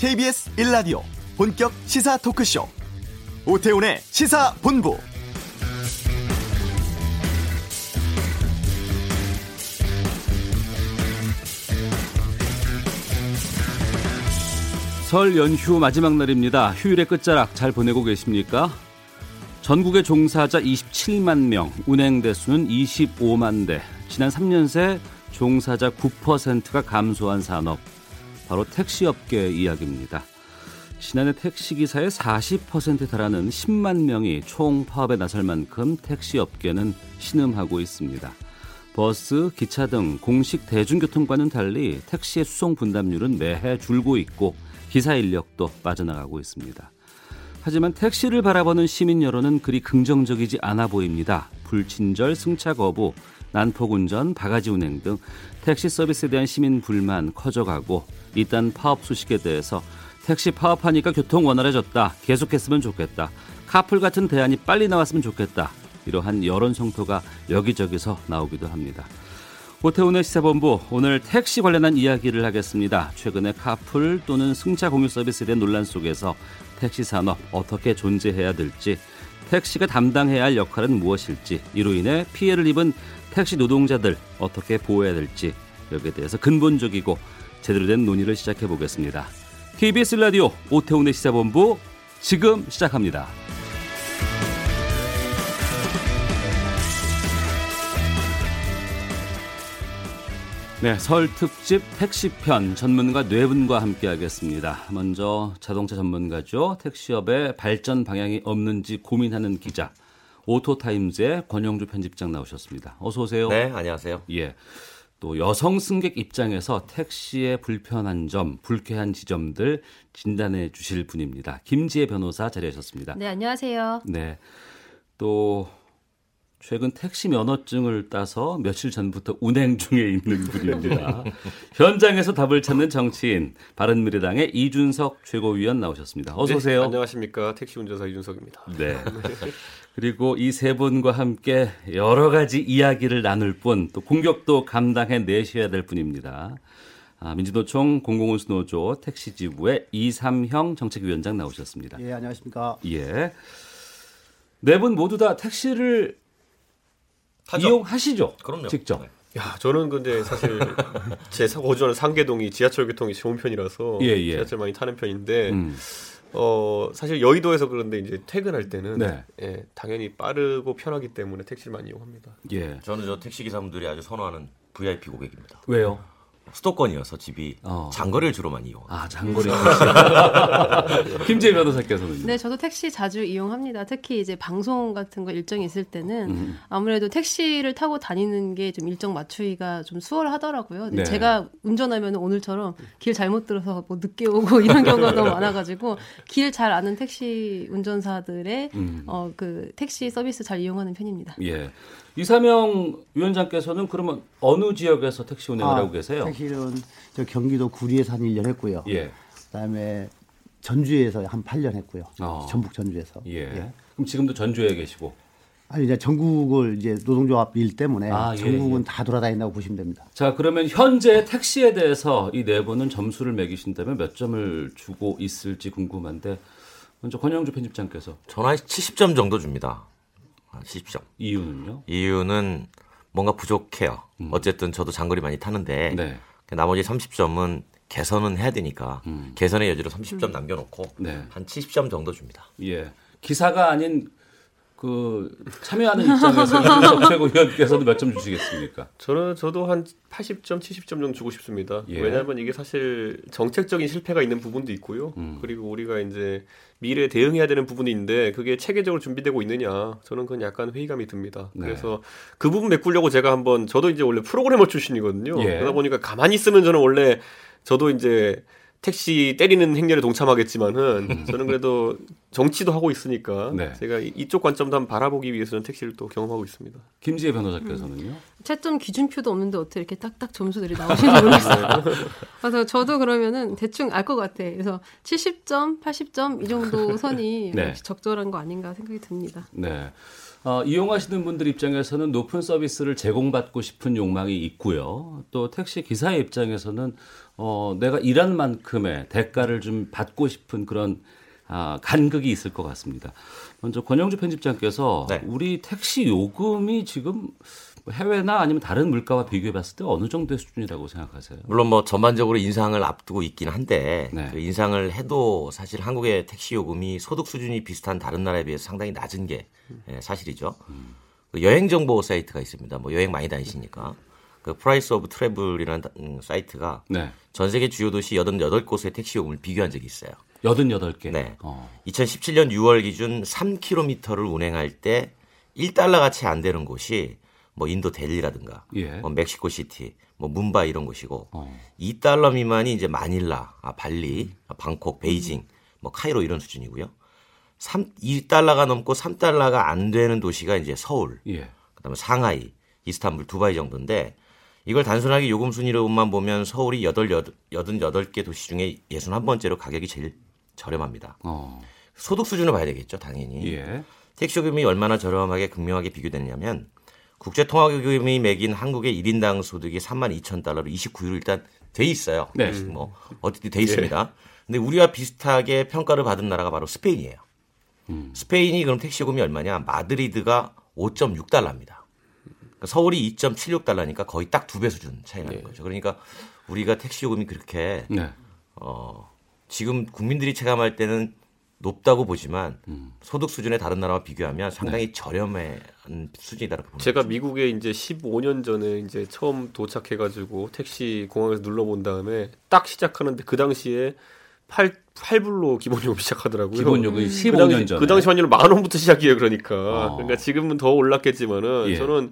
KBS 1라디오 본격 시사 토크쇼 오태훈의 시사본부 설 연휴 마지막 날입니다. 휴일의 끝자락 잘 보내고 계십니까? 전국의 종사자 27만 명, 운행 대수는 25만 대. 지난 3년 새 종사자 9%가 감소한 산업. 바로 택시업계 이야기입니다. 지난해 택시기사의 40%에 달하는 10만 명이 총 파업에 나설 만큼 택시업계는 신음하고 있습니다. 버스, 기차 등 공식 대중교통과는 달리 택시의 수송 분담률은 매해 줄고 있고 기사 인력도 빠져나가고 있습니다. 하지만 택시를 바라보는 시민 여론은 그리 긍정적이지 않아 보입니다. 불친절, 승차 거부, 난폭 운전, 바가지 운행 등 택시 서비스에 대한 시민 불만 커져가고 이딴 파업 소식에 대해서 택시 파업하니까 교통 원활해졌다. 계속했으면 좋겠다. 카풀 같은 대안이 빨리 나왔으면 좋겠다. 이러한 여론 성토가 여기저기서 나오기도 합니다. 오태훈의 시사본부 오늘 택시 관련한 이야기를 하겠습니다. 최근에 카풀 또는 승차 공유 서비스에 대한 논란 속에서 택시 산업 어떻게 존재해야 될지 택시가 담당해야 할 역할은 무엇일지 이로 인해 피해를 입은 택시 노동자들 어떻게 보호해야 될지 여기에 대해서 근본적이고 제대로 된 논의를 시작해 보겠습니다. KBS 라디오 오태훈의 시사본부 지금 시작합니다. 네, 설 특집 택시편 전문가 네 분과 함께 하겠습니다. 먼저 자동차 전문가죠. 택시업의 발전 방향이 없는지 고민하는 기자 오토타임즈의 권영주 편집장 나오셨습니다. 어서 오세요. 네, 안녕하세요. 예. 또 여성 승객 입장에서 택시의 불편한 점, 불쾌한 지점들 진단해 주실 분입니다. 김지혜 변호사 자리하셨습니다. 네, 안녕하세요. 네. 또 최근 택시 면허증을 따서 며칠 전부터 운행 중에 있는 분입니다. 현장에서 답을 찾는 정치인 바른미래당의 이준석 최고위원 나오셨습니다. 어서 오세요. 네, 안녕하십니까 택시 운전사 이준석입니다. 네. 그리고 이 세 분과 함께 여러 가지 이야기를 나눌 분, 또 공격도 감당해 내셔야 될 분입니다. 아, 민주노총 공공운수노조 택시지부의 이삼형 정책위원장 나오셨습니다. 예, 안녕하십니까. 예. 네 분 모두 다 택시를 하죠. 이용하시죠? 그럼요. 직접. 네. 야, 저는 근데 사실 제 거주하는 상계동이 지하철 교통이 좋은 편이라서 예, 예. 지하철 많이 타는 편인데 음. 어 사실 여의도에서 그런데 이제 퇴근할 때는 네. 예, 당연히 빠르고 편하기 때문에 택시를 많이 이용합니다. 예. 저는 저 택시 기사분들이 아주 선호하는 VIP 고객입니다. 왜요? 수도권이어서 집이 어. 장거리를 주로 많이 이용. 아, 장거리 택시. 김재 변호사께서는요? 네, 저도 택시 자주 이용합니다. 특히 이제 방송 같은 거 일정이 있을 때는 음. 아무래도 택시를 타고 다니는 게 좀 일정 맞추기가 좀 수월하더라고요. 네. 제가 운전하면 오늘처럼 길 잘못 들어서 뭐 늦게 오고 이런 경우가 너무 많아가지고 길 잘 아는 택시 운전사들의 음. 어, 그 택시 서비스 잘 이용하는 편입니다. 예. 이사명 위원장께서는 그러면 어느 지역에서 택시 운행을 하고 계세요? 아, 택시는 저 경기도 구리에서 한 1년 했고요. 예. 그다음에 전주에서 한 8년 했고요. 어. 전북 전주에서. 예. 그럼 지금도 전주에 계시고. 아니 이제 전국을 이제 노동조합 일 때문에 아, 예, 전국은 예. 다 돌아다닌다고 보시면 됩니다. 자, 그러면 현재 택시에 대해서 이 네 분은 점수를 매기신다면 몇 점을 주고 있을지 궁금한데 먼저 권영주 편집장께서 저는 한 70점 정도 줍니다. 한 70점. 이유는요? 이유는 뭔가 부족해요. 어쨌든 저도 장거리 많이 타는데 음. 네. 나머지 30점은 개선은 해야 되니까 음. 개선의 여지로 30점 남겨놓고 네. 한 70점 정도 줍니다. 예. 기사가 아닌 그 참여하는 입장에서 최고위원께서도 몇 점 주시겠습니까? 저는 저도 한 80점, 70점 정도 주고 싶습니다. 예. 왜냐하면 이게 사실 정책적인 실패가 있는 부분도 있고요. 음. 그리고 우리가 이제 미래에 대응해야 되는 부분이 있는데 그게 체계적으로 준비되고 있느냐 저는 그건 약간 회의감이 듭니다. 네. 그래서 그 부분 메꾸려고 제가 한번 저도 이제 원래 프로그래머 출신이거든요. 예. 그러다 보니까 가만히 있으면 저는 원래 저도 이제 택시 때리는 행렬에 동참하겠지만은 저는 그래도 정치도 하고 있으니까 음. 네. 제가 이- 이쪽 관점도 한번 바라보기 위해서는 택시를 또 경험하고 있습니다. 김지혜 변호사께서는요? 채점 기준표도 없는데 어떻게 이렇게 딱딱 점수들이 나오시는지 모르겠어요. 그래서 저도 그러면은 대충 알 것 같아. 그래서 70점, 80점 이 정도 선이 네. 적절한 거 아닌가 생각이 듭니다. 네. 어, 이용하시는 분들 입장에서는 높은 서비스를 제공받고 싶은 욕망이 있고요. 또 택시 기사의 입장에서는 어, 내가 일한 만큼의 대가를 좀 받고 싶은 그런 아, 간극이 있을 것 같습니다. 먼저 권영주 편집장께서 네. 우리 택시 요금이 지금 해외나 아니면 다른 물가와 비교해 봤을 때 어느 정도의 수준이라고 생각하세요? 물론 뭐 전반적으로 인상을 앞두고 있긴 한데 네. 그 인상을 해도 사실 한국의 택시 요금이 소득 수준이 비슷한 다른 나라에 비해서 상당히 낮은 게 예, 사실이죠. 그 여행 정보 사이트가 있습니다. 뭐 여행 많이 다니시니까 그 Price of Travel이라는 음, 사이트가 네. 전 세계 주요 도시 88곳의 택시 요금을 비교한 적이 있어요. 88개. 네. 어. 2017년 6월 기준 3km를 운행할 때 1달러 가치 안 되는 곳이 뭐 인도 델리라든가 예. 뭐 멕시코 시티, 뭐 뭄바이 이런 곳이고 어. 2달러 미만이 이제 마닐라, 아, 발리, 아, 방콕, 베이징, 뭐 카이로 이런 수준이고요. 3 2달러가 넘고 3달러가 안 되는 도시가 이제 서울, 예. 그다음에 상하이, 이스탄불, 두바이 정도인데 이걸 단순하게 요금 순위로만 보면 서울이 8, 88개 도시 중에 61번째로 가격이 제일 저렴합니다. 어. 소득 수준을 봐야 되겠죠, 당연히. 예. 택시 요금이 얼마나 저렴하게 극명하게 비교되느냐면 국제 통화 요금이 매긴 한국의 1인당 소득이 3만 2천 달러로 29유로 일단 돼 있어요. 네. 뭐 어떻게 돼 있습니다. 근데 우리와 비슷하게 평가를 받은 나라가 바로 스페인이에요. 스페인이 그럼 택시 요금이 얼마냐? 마드리드가 5.6달러입니다. 그러니까 서울이 2.76달러니까 거의 딱 두 배 수준 차이 나는 거죠. 그러니까 우리가 택시 요금이 그렇게 네. 어, 지금 국민들이 체감할 때는 높다고 보지만 음. 소득 수준의 다른 나라와 비교하면 상당히 네. 저렴한 수준이다라고 봅니다. 제가 미국에 이제 15년 전에 이제 처음 도착해가지고 택시 공항에서 눌러본 다음에 딱 시작하는데 그 당시에 8, 8불로 기본 요금 시작하더라고요. 기본 요금이 그 15년 당시, 전에. 그 당시 환율은 만 원부터 시작이에요, 그러니까. 어. 그러니까 지금은 더 올랐겠지만은 예. 저는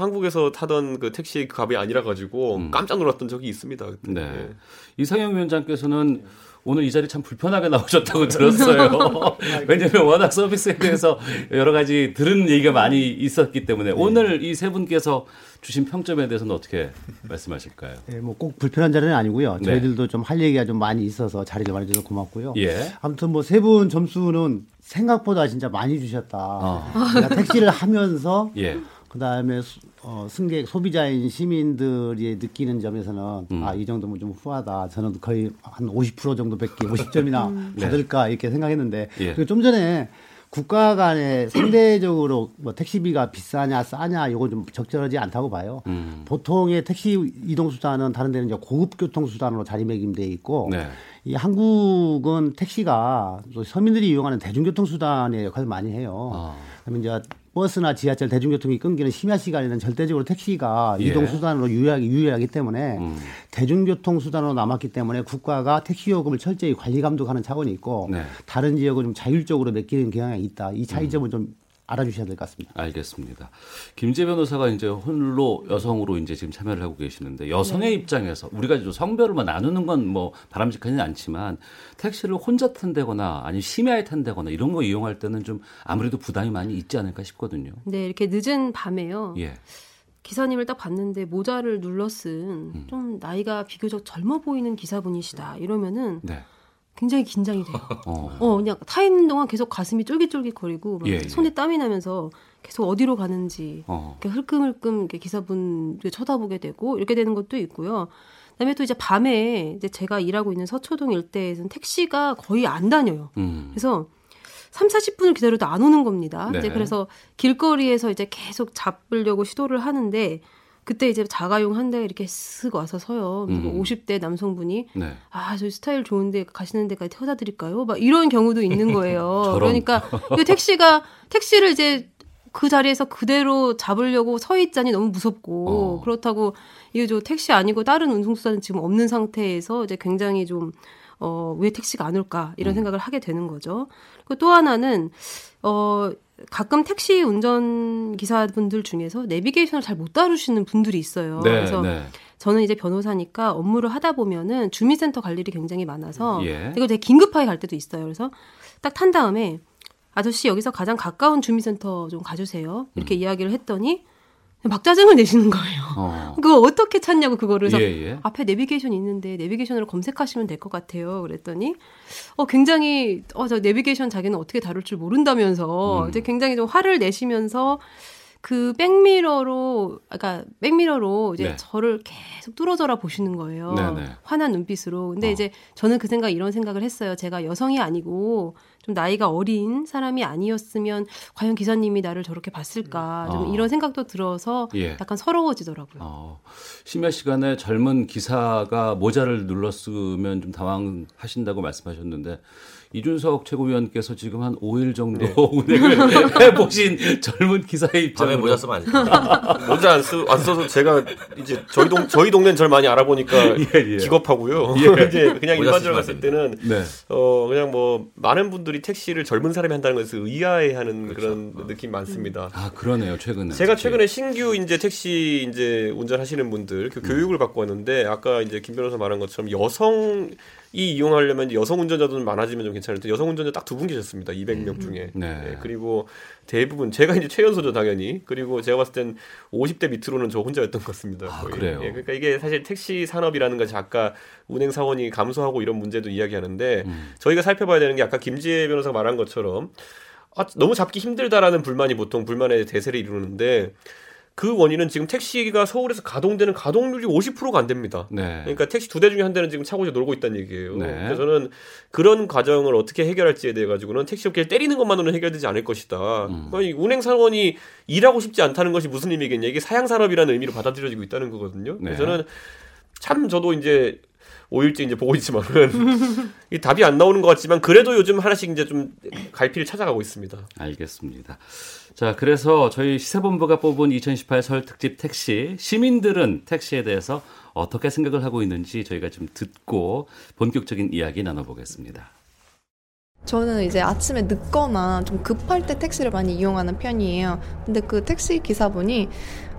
한국에서 타던 그 택시 값이 아니라 가지고 깜짝 놀랐던 적이 있습니다. 그때. 음. 네. 예. 이상형 위원장께서는 오늘 이 자리 참 불편하게 나오셨다고 들었어요. 왜냐하면 워낙 서비스에 대해서 여러 가지 들은 얘기가 많이 있었기 때문에 오늘 이 세 분께서 주신 평점에 대해서는 어떻게 말씀하실까요? 예, 뭐꼭 불편한 자리는 아니고요. 네. 저희들도 좀 할 얘기가 좀 많이 있어서 자리를 줘서 고맙고요. 예. 아무튼 뭐 세 분 점수는 생각보다 진짜 많이 주셨다. 어. 택시를 하면서 예. 그다음에 수- 어, 승객 소비자인 시민들이 느끼는 점에서는 음. 아이 정도면 좀 후하다. 저는 거의 한 50% 정도밖에 50점이나 네. 받을까 이렇게 생각했는데 예. 그리고 좀 전에 국가 간에 상대적으로 뭐 택시비가 비싸냐 싸냐 이거 좀 적절하지 않다고 봐요. 음. 보통의 택시 이동 수단은 다른 데는 이제 고급 교통 수단으로 자리매김돼 있고 네. 이 한국은 택시가 또 서민들이 이용하는 대중교통 수단의 역할을 많이 해요. 아. 그러면 이제 버스나 지하철 대중교통이 끊기는 심야 시간에는 절대적으로 택시가 예. 이동 수단으로 유일하기, 유일하기 때문에 음. 대중교통 수단으로 남았기 때문에 국가가 택시 요금을 철저히 관리 감독하는 차원이 있고 네. 다른 지역은 좀 자율적으로 맡기는 경향이 있다. 이 차이점을 음. 좀 알아주셔야 될 것 같습니다. 알겠습니다. 김재 변호사가 이제 홀로 여성으로 이제 지금 참여를 하고 계시는데 여성의 입장에서 우리가 이제 성별을 뭐 나누는 건 뭐 바람직하지는 않지만 택시를 혼자 탄다거나 아니면 심야에 탄다거나 이런 거 이용할 때는 좀 아무래도 부담이 많이 있지 않을까 싶거든요. 네, 이렇게 늦은 밤에요. 예. 기사님을 딱 봤는데 모자를 눌러 음. 쓴좀 나이가 비교적 젊어 보이는 기사분이시다. 이러면은 네. 굉장히 긴장이 돼요. 어. 어, 그냥 타 있는 동안 계속 가슴이 쫄깃쫄깃거리고 막 예, 예. 손에 땀이 나면서 계속 어디로 가는지 어. 이렇게 흘끔흘끔 이렇게 기사분 쳐다보게 되고 이렇게 되는 것도 있고요. 그다음에 또 이제 밤에 이제 제가 일하고 있는 서초동 일대에서는 택시가 거의 안 다녀요. 음. 그래서 3, 40분을 기다려도 안 오는 겁니다. 네. 이제 그래서 길거리에서 이제 계속 잡으려고 시도를 하는데 그때 이제 자가용 한 대가 이렇게 쓱 와서 서요. 음. 50대 남성분이 네. 아, 저희 스타일 좋은데 가시는 데까지 태워다 드릴까요? 막 이런 경우도 있는 거예요. 그러니까 이 택시가 택시를 이제 그 자리에서 그대로 잡으려고 서 있자니 너무 무섭고 어. 그렇다고 이게 저 택시 아니고 다른 운송수단은 지금 없는 상태에서 이제 굉장히 좀 어, 왜 택시가 안 올까 이런 생각을 하게 되는 거죠. 그리고 또 하나는 어 가끔 택시 운전 기사분들 중에서 내비게이션을 잘 못 다루시는 분들이 있어요. 네. 그래서 네. 저는 이제 변호사니까 업무를 하다 보면은 주민센터 갈 일이 굉장히 많아서 예. 이거 되게 긴급하게 갈 때도 있어요. 그래서 딱 탄 다음에 아저씨 여기서 가장 가까운 주민센터 좀 가주세요. 이렇게 음. 이야기를 했더니 막 짜증을 내시는 거예요. 어. 그거 어떻게 찾냐고 그거를 그래서 예, 예. 앞에 내비게이션 있는데 내비게이션으로 검색하시면 될 것 같아요. 그랬더니 어 굉장히 어저 내비게이션 자기는 어떻게 다룰 줄 모른다면서 음. 이제 굉장히 좀 화를 내시면서 그 백미러로 그러니까 백미러로 이제 네. 저를 계속 뚫어져라 보시는 거예요. 네 네. 화난 눈빛으로. 근데 어. 이제 저는 그 생각 이런 생각을 했어요. 제가 여성이 아니고 좀 나이가 어린 사람이 아니었으면 과연 기사님이 나를 저렇게 봤을까 좀 어. 이런 생각도 들어서 예. 약간 서러워지더라고요. 어, 심야 시간에 젊은 기사가 모자를 눌렀으면 좀 당황하신다고 말씀하셨는데 이준석 최고위원께서 지금 한 5일 정도 네. 운행을 해보신 젊은 기사의 밤에 입장으로 모자 쓰면 안. 모자 안, 쓰, 안 써서 제가 이제 저희 동 저희 동네는 절 많이 알아보니까 예, 예. 기겁하고요. 예. 이제 그냥 일반적으로 봤을 때는 네. 어 그냥 뭐 많은 분들이 택시를 젊은 사람이 한다는 것을 의아해하는 그렇죠. 그런 느낌 많습니다. 아 그러네요 최근에 제가 특히. 최근에 신규 이제 택시 이제 운전하시는 분들 그 교육을 받고 왔는데 아까 이제 김 변호사 말한 것처럼 여성 이 이용하려면 여성 운전자도 많아지면 좀 괜찮을 텐데 여성 운전자 딱 두 분 계셨습니다. 200명 중에. 네. 예, 그리고 대부분 제가 이제 최연소죠 당연히. 그리고 제가 봤을 땐 50대 밑으로는 저 혼자였던 것 같습니다. 아. 그래요? 예, 그러니까 이게 사실 택시 산업이라는 것이 아까 운행 사원이 감소하고 이런 문제도 이야기하는데 음. 저희가 살펴봐야 되는 게 아까 김지혜 변호사가 말한 것처럼 아, 너무 잡기 힘들다라는 불만이 보통 불만의 대세를 이루는데 그 원인은 지금 택시가 서울에서 가동되는 가동률이 50%가 안 됩니다. 네. 그러니까 택시 두 대 중에 한 대는 지금 차고 이제 놀고 있다는 얘기예요. 네. 그래서 저는 그런 과정을 어떻게 해결할지에 대해 가지고는 택시업계를 때리는 것만으로는 해결되지 않을 것이다. 음. 아니, 운행 사원이 일하고 싶지 않다는 것이 무슨 의미겠냐? 이게 사양 산업이라는 의미로 받아들여지고 있다는 거거든요. 네. 그래서 저는 참 저도 이제 5일째 이제 보고 있지만은 이 답이 안 나오는 것 같지만 그래도 요즘 하나씩 이제 좀 갈피를 찾아가고 있습니다. 알겠습니다. 자, 그래서 저희 시사본부가 뽑은 2018 설 특집 택시 시민들은 택시에 대해서 어떻게 생각을 하고 있는지 저희가 좀 듣고 본격적인 이야기 나눠보겠습니다. 저는 이제 아침에 늦거나 좀 급할 때 택시를 많이 이용하는 편이에요. 근데 그 택시 기사분이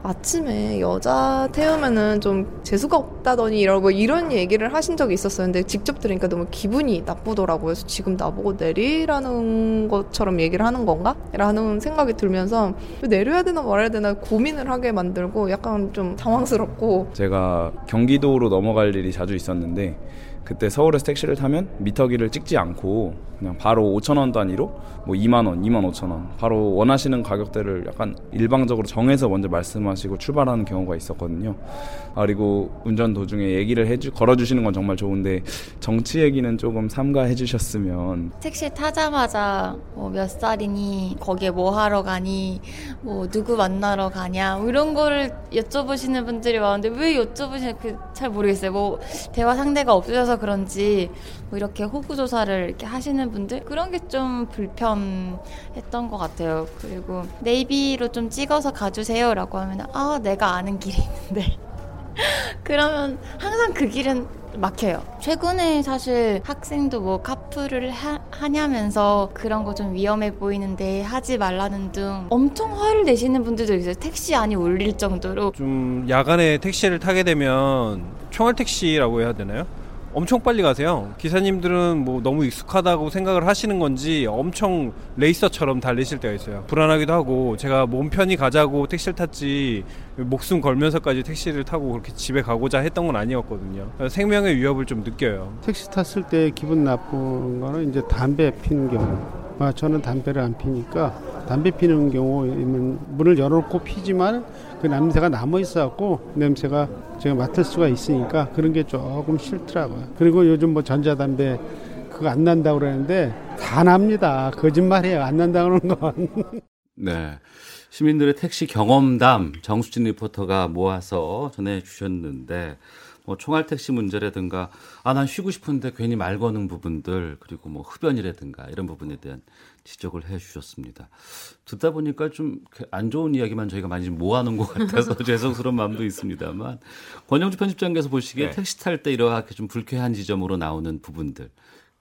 아침에 여자 태우면은 좀 재수가 없다더니 이러고 이런 얘기를 하신 적이 있었어요. 근데 직접 들으니까 너무 기분이 나쁘더라고요. 그래서 지금 나보고 내리라는 것처럼 얘기를 하는 건가? 라는 생각이 들면서 내려야 되나 말아야 되나 고민을 하게 만들고 약간 좀 당황스럽고 제가 경기도로 넘어갈 일이 자주 있었는데 그때 서울에서 택시를 타면 미터기를 찍지 않고 그냥 바로 5천 원 단위로 뭐 2만 원, 2만 5천 원. 바로 원하시는 가격대를 약간 일방적으로 정해서 먼저 말씀하시고 출발하는 경우가 있었거든요. 아, 그리고 운전 도중에 얘기를 해주 걸어주시는 건 정말 좋은데 정치 얘기는 조금 삼가해 주셨으면. 택시 타자마자 뭐 몇 살이니 거기에 뭐 하러 가니 뭐 누구 만나러 가냐 뭐 이런 거를 여쭤보시는 분들이 많은데 왜 여쭤보시는 그잘 모르겠어요. 뭐 대화 상대가 없으셔서 그런지 뭐 이렇게 호구 조사를 이렇게 하시는 분들 그런 게 좀 불편했던 것 같아요 그리고 네이비로 좀 찍어서 가주세요라고 하면 아 내가 아는 길이 있는데 그러면 항상 그 길은 막혀요. 최근에 사실 학생도 뭐 카풀을 하, 하냐면서 그런 거 좀 위험해 보이는데 하지 말라는 등 엄청 화를 내시는 분들도 있어요. 택시 안이 울릴 정도로. 좀 야간에 택시를 타게 되면 총알 택시라고 해야 되나요? 엄청 빨리 가세요. 기사님들은 뭐 너무 익숙하다고 생각을 하시는 건지 엄청 레이서처럼 달리실 때가 있어요. 불안하기도 하고 제가 몸 편히 가자고 택시를 탔지 목숨 걸면서까지 택시를 타고 그렇게 집에 가고자 했던 건 아니었거든요. 생명의 위협을 좀 느껴요. 택시 탔을 때 기분 나쁜 거는 이제 담배 피는 경우. 아, 저는 담배를 안 피니까 담배 피는 경우에는 문을 열어놓고 피지만 그 냄새가 남아 있어갖고 냄새가 제가 맡을 수가 있으니까 그런 게 조금 싫더라고요. 그리고 요즘 뭐 전자담배 그거 안 난다고 그러는데 다 납니다. 거짓말이에요. 안 난다 그러는 건. 네. 시민들의 택시 경험담 정수진 리포터가 모아서 전해 주셨는데 뭐 총알 택시 문제라든가 아 난 쉬고 싶은데 괜히 말 거는 부분들 그리고 뭐 흡연이라든가 이런 부분에 대한 지적을 해 주셨습니다. 듣다 보니까 좀 안 좋은 이야기만 저희가 많이 좀 모아놓은 것 같아서 죄송스러운 마음도 있습니다만 권영주 편집장께서 보시기에 네. 택시 탈 때 이렇게 좀 불쾌한 지점으로 나오는 부분들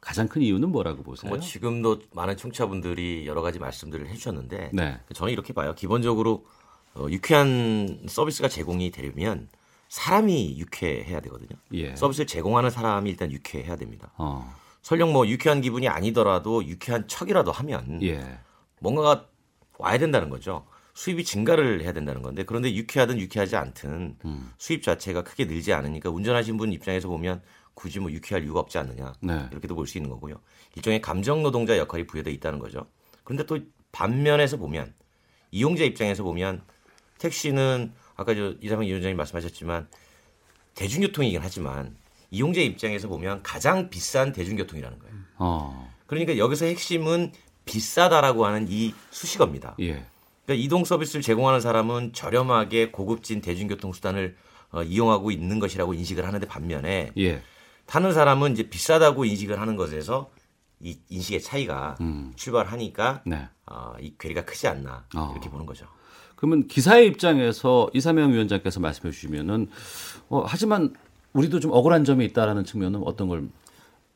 가장 큰 이유는 뭐라고 보세요? 뭐 지금도 많은 청취자분들이 여러 가지 말씀들을 해주셨는데 네. 저는 이렇게 봐요. 기본적으로 어, 유쾌한 서비스가 제공이 되려면 사람이 유쾌해야 되거든요. 예. 서비스를 제공하는 사람이 일단 유쾌해야 됩니다. 어. 설령 뭐 유쾌한 기분이 아니더라도 유쾌한 척이라도 하면 예. 뭔가가 와야 된다는 거죠. 수입이 증가를 해야 된다는 건데 그런데 유쾌하든 유쾌하지 않든 음. 수입 자체가 크게 늘지 않으니까 운전하신 분 입장에서 보면 굳이 뭐 유쾌할 이유가 없지 않느냐 네. 이렇게도 볼 수 있는 거고요. 일종의 감정 노동자 역할이 부여돼 있다는 거죠. 그런데 또 반면에서 보면 이용자 입장에서 보면 택시는 아까 저 이상민 위원장님 말씀하셨지만 대중교통이긴 하지만 이용자 입장에서 보면 가장 비싼 대중교통이라는 거예요. 어. 그러니까 여기서 핵심은 비싸다라고 하는 이 수식어입니다. 예. 그러니까 이동 서비스를 제공하는 사람은 저렴하게 고급진 대중교통 수단을 어, 이용하고 있는 것이라고 인식을 하는데 반면에 예. 타는 사람은 이제 비싸다고 인식을 하는 것에서 이 인식의 차이가 음. 출발하니까 네. 어, 이 괴리가 크지 않나 어. 이렇게 보는 거죠. 그러면 기사의 입장에서 이사명 위원장께서 말씀해 주시면은 어, 하지만 우리도 좀 억울한 점이 있다라는 측면은 어떤 걸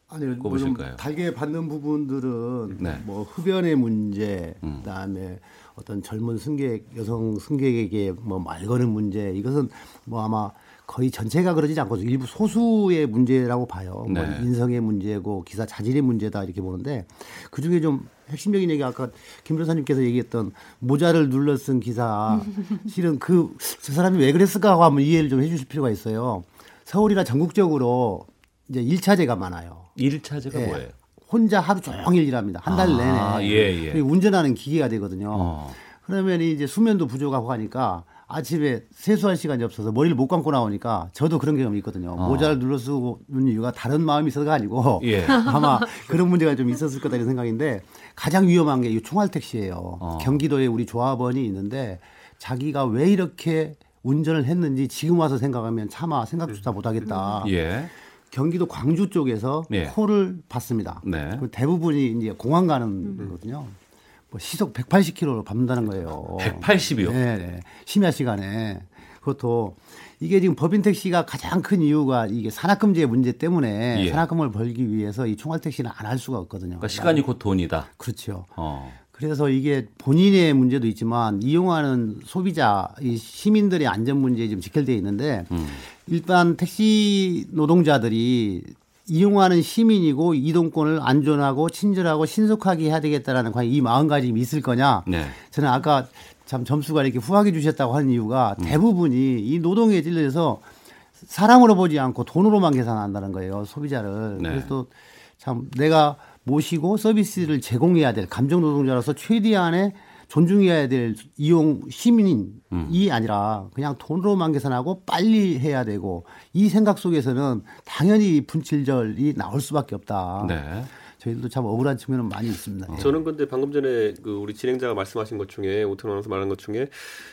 아니 꼽으실까요? 달게 받는 부분들은 네. 뭐 흡연의 문제, 음. 그다음에 어떤 젊은 승객 여성 승객에게 뭐 말 거는 문제 이것은 뭐 아마 거의 전체가 그러지 않고 일부 소수의 문제라고 봐요. 뭐 네. 인성의 문제고 기사 자질의 문제다 이렇게 보는데 그 중에 좀 핵심적인 얘기 아까 김 변호사님께서 얘기했던 모자를 눌러 쓴 기사 실은 그 저 사람이 왜 그랬을까 하고 한번 이해를 좀 해주실 필요가 있어요. 서울이나 전국적으로 이제 일차제가 많아요. 일차제가 예. 뭐예요? 혼자 하루 종일 일합니다. 한달 아, 내내. 예, 예. 운전하는 기계가 되거든요. 어. 그러면 이제 수면도 부족하고 하니까 아침에 세수할 시간이 없어서 머리를 못 감고 나오니까 저도 그런 경험이 있거든요. 어. 모자를 눌러 쓰는 이유가 다른 마음이 있어서가 아니고 예. 아마 그런 문제가 좀 있었을 거다 이런 생각인데 가장 위험한 게 이 총알 택시예요. 어. 경기도에 우리 조합원이 있는데 자기가 왜 이렇게 운전을 했는지 지금 와서 생각하면 차마 생각조차 못하겠다. 예. 경기도 광주 쪽에서 예. 콜을 받습니다. 네. 그 대부분이 이제 공항 가는 거거든요. 뭐 시속 180km로 밟는다는 거예요. 180이요? 네, 네. 심야 시간에. 그것도 이게 지금 법인 택시가 가장 큰 이유가 이게 산악금지의 문제 때문에 예. 산악금을 벌기 위해서 이 총알 택시는 안 할 수가 없거든요. 그러니까 시간이 곧 돈이다. 그렇죠. 어. 그래서 이게 본인의 문제도 있지만 이용하는 소비자, 이 시민들의 안전 문제에 지금 직결되어 있는데 음. 일단 택시 노동자들이 이용하는 시민이고 이동권을 안전하고 친절하고 신속하게 해야 되겠다라는 과연 이 마음가짐이 있을 거냐? 네. 저는 아까 참 점수가 이렇게 후하게 주셨다고 하는 이유가 음. 대부분이 이 노동에 찔려서 사람으로 보지 않고 돈으로만 계산한다는 거예요 소비자를. 네. 그래서 또 참 내가 모시고 서비스를 제공해야 될 감정 노동자로서 최대한의 존중해야 될 이용 시민이 음. 아니라 그냥 돈으로만 계산하고 빨리 해야 되고 이 생각 속에서는 당연히 분칠절이 나올 수밖에 없다. 네. 저희들도 참 억울한 측면은 많이 있습니다. 예. 저는 근데 방금 전에 그 우리 진행자가 말씀하신 것 중에 오태원 아나운서 말한 것 중에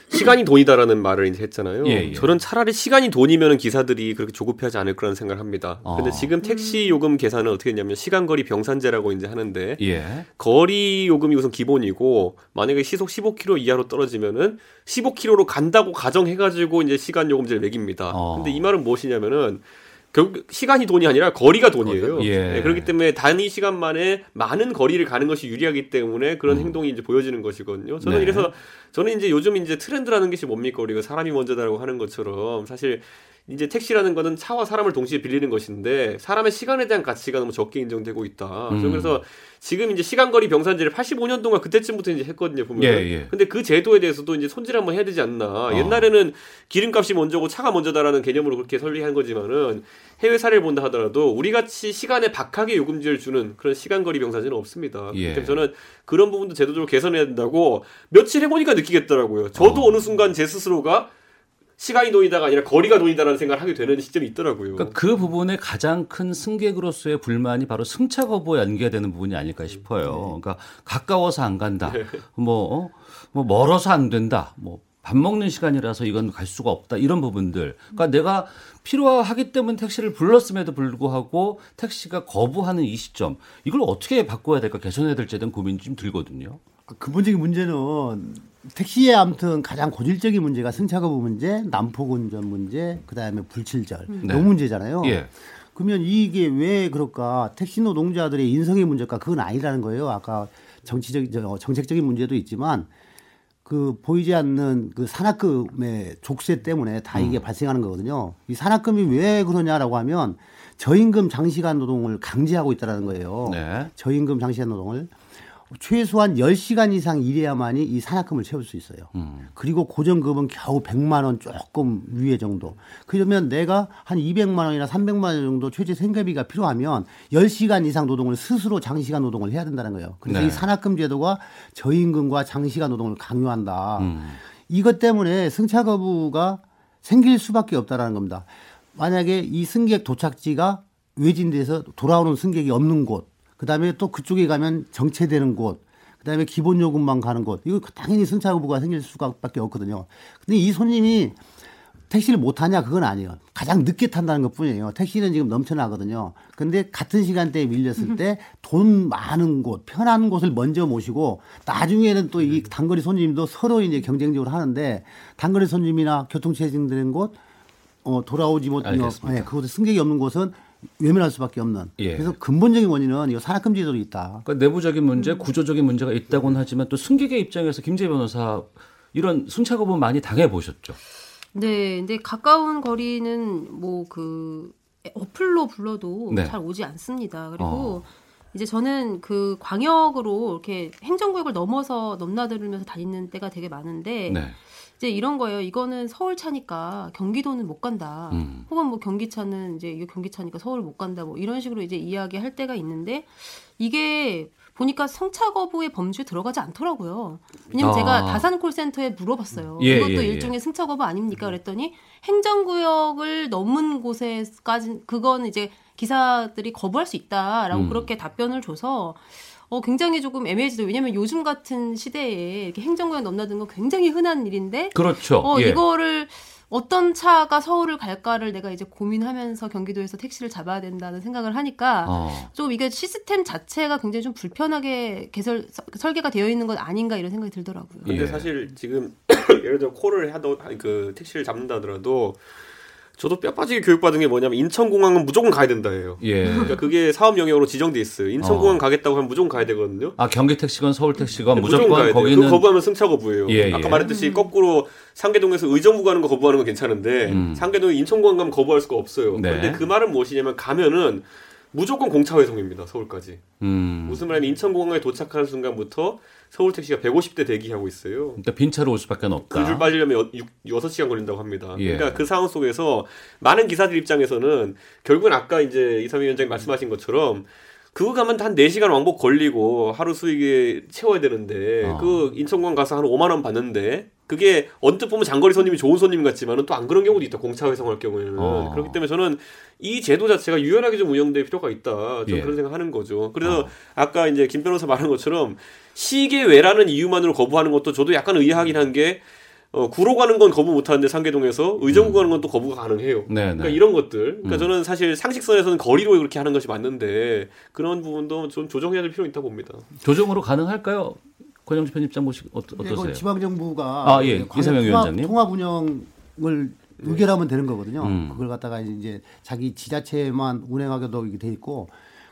시간이 돈이다라는 말을 이제 했잖아요. 예, 예. 저는 차라리 시간이 돈이면 기사들이 그렇게 조급해하지 않을 거라는 생각을 합니다. 어. 근데 지금 택시 요금 계산은 어떻게 했냐면 시간 거리 병산제라고 이제 하는데 예. 거리 요금이 우선 기본이고 만약에 시속 15km 이하로 떨어지면은 15km로 간다고 가정해가지고 이제 시간 요금제를 매깁니다. 어. 근데 이 말은 무엇이냐면은 결국 시간이 돈이 아니라 거리가 돈이에요. 예. 네, 그렇기 때문에 단위 시간 만에 많은 거리를 가는 것이 유리하기 때문에 그런 행동이 이제 보여지는 것이거든요. 저는 음. 네. 이래서 저는 이제 요즘 이제 트렌드라는 것이 뭡니까 우리가 사람이 먼저다라고 하는 것처럼 사실 이제 택시라는 거는 차와 사람을 동시에 빌리는 것인데 사람의 시간에 대한 가치가 너무 적게 인정되고 있다. 음. 그래서 지금 이제 시간거리 병산제를 85년 동안 그때쯤부터 이제 했거든요 보면. 예, 예. 근데 그 제도에 대해서도 이제 손질 한번 해야 되지 않나. 어. 옛날에는 기름값이 먼저고 차가 먼저다라는 개념으로 그렇게 설계한 거지만은 해외 사례를 본다 하더라도 우리 같이 시간에 박하게 요금제를 주는 그런 시간거리 병산제는 없습니다. 예. 때문에 저는 그런 부분도 제도적으로 개선해야 된다고 며칠 해보니까 느끼겠더라고요. 저도 어. 느 순간 제 스스로가 시간이 돈이다가 아니라 거리가 돈이다라는 생각을 하게 되는 시점이 있더라고요. 그러니까 그 부분에 가장 큰 승객으로서의 불만이 바로 승차 거부와 연계되는 부분이 아닐까 싶어요. 그러니까 가까워서 안 간다. 뭐, 어? 뭐 멀어서 안 된다. 뭐 밥 먹는 시간이라서 이건 갈 수가 없다. 이런 부분들. 그러니까 내가 필요하기 때문에 택시를 불렀음에도 불구하고 택시가 거부하는 이 시점. 이걸 어떻게 바꿔야 될까 개선해야 될지에 대한 고민이 좀 들거든요. 근본적인 문제는 택시의 아무튼 가장 고질적인 문제가 승차 거부 문제, 난폭 운전 문제, 그다음에 불칠절 네. 요 문제잖아요. 예. 그러면 이게 왜 그럴까? 택시 노동자들의 인성의 문제가 그건 아니라는 거예요. 아까 정치적 저, 정책적인 문제도 있지만 그 보이지 않는 그 산악금의 족쇄 때문에 다 이게 음. 발생하는 거거든요. 이 산악금이 왜 그러냐라고 하면 저임금 장시간 노동을 강제하고 있다라는 거예요. 네. 저임금 장시간 노동을 최소한 10시간 이상 일해야만이 이 산학금을 채울 수 있어요. 음. 그리고 고정급은 겨우 100만 원 조금 위에 정도. 그러면 내가 한 200만 원이나 300만 원 정도 최저 생계비가 필요하면 10시간 이상 노동을 스스로 장시간 노동을 해야 된다는 거예요. 그래서 네. 이 산학금 제도가 저임금과 장시간 노동을 강요한다. 음. 이것 때문에 승차 거부가 생길 수밖에 없다라는 겁니다. 만약에 이 승객 도착지가 외진돼서 돌아오는 승객이 없는 곳, 그 다음에 또 그쪽에 가면 정체되는 곳, 그 다음에 기본 요금만 가는 곳, 이거 당연히 승차 거부가 생길 수밖에 없거든요. 근데 이 손님이 택시를 못 타냐 그건 아니에요. 가장 늦게 탄다는 것 뿐이에요. 택시는 지금 넘쳐나거든요. 근데 같은 시간대에 밀렸을 때 돈 많은 곳, 편한 곳을 먼저 모시고 나중에는 또 이 단거리 손님도 서로 이제 경쟁적으로 하는데 단거리 손님이나 교통 체증된 곳, 어, 돌아오지 못한 알겠습니다. 예, 그곳에 승객이 없는 곳은 외면할 수밖에 없는. 예. 그래서 근본적인 원인은 이 산악금 제도로 있다. 그러니까 내부적인 문제, 구조적인 문제가 있다고는 하지만 또 승객의 입장에서 김재 변호사 이런 순차 거부 많이 당해 보셨죠. 네, 근데 가까운 거리는 뭐 그 어플로 불러도 네. 잘 오지 않습니다. 그리고 어. 이제 저는 그 광역으로 이렇게 행정구역을 넘어서 넘나들면서 다니는 때가 되게 많은데 네. 이제 이런 거예요. 이거는 서울 차니까 경기도는 못 간다. 음. 혹은 뭐 경기차는 이제 이거 경기차니까 서울 못 간다. 뭐 이런 식으로 이제 이야기할 때가 있는데 이게 보니까 성차 거부의 범주에 들어가지 않더라고요. 왜냐면 아. 제가 다산 콜센터에 물어봤어요. 예, 이것도 예, 예. 일종의 승차 거부 아닙니까? 그랬더니 행정구역을 넘은 곳에까지 그건 이제 기사들이 거부할 수 있다라고 음. 그렇게 답변을 줘서 어, 굉장히 조금 애매해지죠. 왜냐면 요즘 같은 시대에 이렇게 행정구역 넘나드는 건 굉장히 흔한 일인데 그렇죠. 어, 예. 이거를 어떤 차가 서울을 갈까를 내가 이제 고민하면서 경기도에서 택시를 잡아야 된다는 생각을 하니까 어. 좀 이게 시스템 자체가 굉장히 좀 불편하게 개설 서- 설계가 되어 있는 건 아닌가 이런 생각이 들더라고요. 근데 예. 사실 지금 예를 들어 콜을 하더 아니, 그 택시를 잡는다 하더라도 저도 뼈 빠지게 교육받은 게 뭐냐면 인천공항은 무조건 가야 된다예요. 예. 그러니까 그게 사업 영역으로 지정돼 있어요. 인천공항 어. 가겠다고 하면 무조건 가야 되거든요. 아 경기 택시건 서울 택시건 네, 무조건 가야 돼요. 거기는 그거 거부하면 승차 거부예요. 예, 아까 예. 말했듯이 거꾸로 상계동에서 의정부 가는 거 거부하는 건 괜찮은데 음. 상계동에 인천공항 가면 거부할 수가 없어요. 네. 그런데 그 말은 무엇이냐면 가면은 무조건 공차 회송입니다. 서울까지. 음. 무슨 말이냐면 인천공항에 도착하는 순간부터 서울 택시가 150대 대기하고 있어요. 그러니까 빈 차로 올 수밖에 없다. 그줄 빠지려면 6, 6시간 걸린다고 합니다. 예. 그러니까 그 상황 속에서 많은 기사들 입장에서는 결국은 아까 이제 이삼희 위원장이 말씀하신 것처럼 그거 가면 한 4시간 왕복 걸리고 하루 수익에 채워야 되는데 어. 그 인천공항 가서 한 5만 원 받는데 그게 언뜻 보면 장거리 손님이 좋은 손님 같지만은 또 안 그런 경우도 있다. 공차 회송할 경우에는. 어. 그렇기 때문에 저는 이 제도 자체가 유연하게 좀 운영될 필요가 있다. 좀 예. 그런 생각하는 거죠. 그래서 어. 아까 이제 김 변호사 말한 것처럼 시계 외라는 이유만으로 거부하는 것도 저도 약간 의아하긴 한 게 어, 구로 가는 건 거부 못 하는데 상계동에서 의정부 가는 건 또 거부가 가능해요. 음. 네, 네. 그러니까 이런 것들. 그러니까 음. 저는 사실 상식선에서는 거리로 그렇게 하는 것이 맞는데 그런 부분도 좀 조정해야 될 필요 있다고 봅니다. 조정으로 가능할까요? 권영주 편집장 보시 어, 이건 어떠세요? 지방 정부가 아, 예. 통합- 위원장님. 통합 운영을 의결하면 되는 거거든요. 음. 그걸 갖다가 이제 자기 지자체만 운행하게도 이게 돼 있고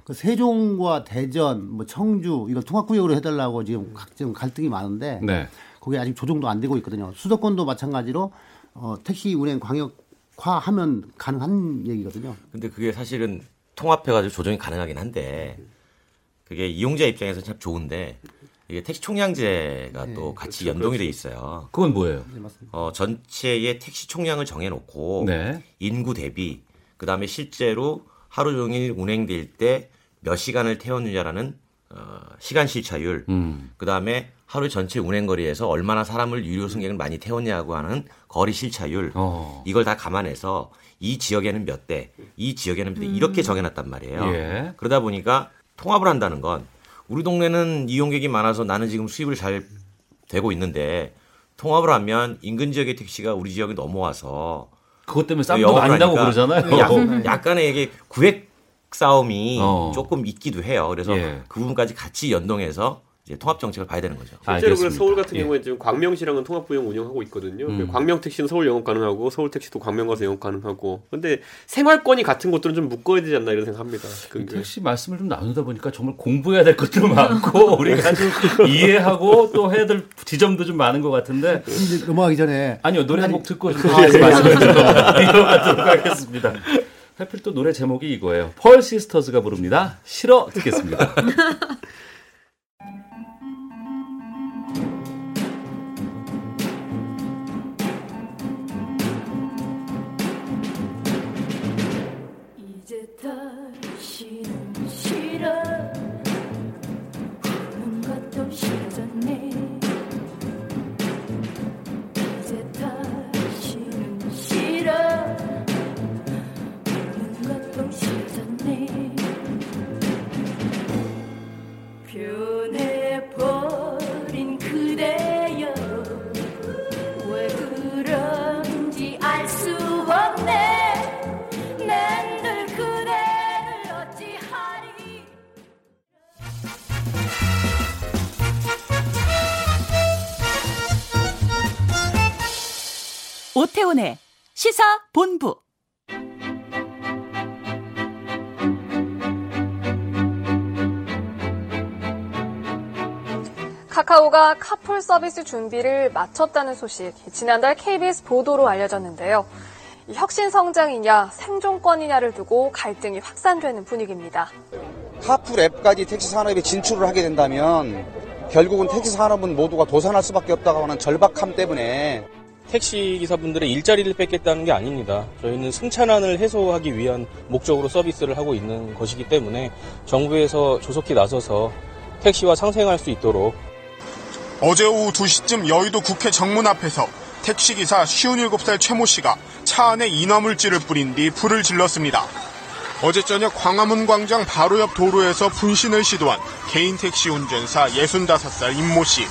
그 세종과 대전, 뭐 청주 이걸 통합구역으로 해달라고 지금 각종 갈등이 많은데 네. 거기 아직 조정도 안 되고 있거든요. 수도권도 마찬가지로 어, 택시 운행 광역화 하면 가능한 얘기거든요. 근데 그게 사실은 통합해가지고 조정이 가능하긴 한데 그게 이용자 입장에서 참 좋은데 이게 택시 총량제가 네, 또 같이 그렇죠, 연동이 돼 있어요. 그건 뭐예요? 어, 전체의 택시 총량을 정해놓고 네. 인구 대비 그 다음에 실제로 하루 종일 운행될 때 몇 시간을 태웠느냐라는 어, 시간 실차율 음. 그 다음에 하루 전체 운행 거리에서 얼마나 사람을 유료 승객을 많이 태웠냐고 하는 거리 실차율 어. 이걸 다 감안해서 이 지역에는 몇 대, 이 지역에는 몇대 이렇게 정해놨단 말이에요. 예. 그러다 보니까 통합을 한다는 건 우리 동네는 이용객이 많아서 나는 지금 수입을 잘 되고 있는데 통합을 하면 인근 지역의 택시가 우리 지역에 넘어와서 그것 때문에 쌈도 많이 나고 그러잖아요. 약, 약간의 이게 구획 싸움이 어. 조금 있기도 해요. 그래서 예. 그 부분까지 같이 연동해서 이제 통합 정책을 봐야 되는 거죠. 실제로 그래서 알겠습니다. 서울 같은 예. 경우에 지금 광명시랑은 통합부영 운영하고 있거든요. 음. 광명 택시는 서울 영업 가능하고 서울 택시도 광명 가서 영업 가능하고. 근데 생활권이 같은 것들은 좀 묶어야 되지 않나 이런 생각합니다. 그 택시 말씀을 좀 나누다 보니까 정말 공부해야 될 것도 많고 우리가 좀 이해하고 또 해야 될 지점도 좀 많은 것 같은데 넘어가기 전에 아니요 노래 한 곡 듣고 좀 아, 예, 말씀을 좀 이어가도록 하겠습니다. 하필 또 노래 제목이 이거예요. 펄 시스터즈가 부릅니다. 싫어 듣겠습니다. 오태훈의 시사 본부. 카카오가 카풀 서비스 준비를 마쳤다는 소식 지난달 KBS 보도로 알려졌는데요. 혁신 성장이냐 생존권이냐를 두고 갈등이 확산되는 분위기입니다. 카풀 앱까지 택시 산업에 진출을 하게 된다면 결국은 택시 산업은 모두가 도산할 수밖에 없다고 하는 절박함 때문에 택시 기사분들의 일자리를 뺏겠다는 게 아닙니다. 저희는 승차난을 해소하기 위한 목적으로 서비스를 하고 있는 것이기 때문에 정부에서 조속히 나서서 택시와 상생할 수 있도록 어제 오후 2시쯤 여의도 국회 정문 앞에서 택시기사 57살 최모 씨가 차 안에 인화물질을 뿌린 뒤 불을 질렀습니다. 어제 저녁 광화문 광장 바로 옆 도로에서 분신을 시도한 개인 택시 운전사 65살 임모 씨.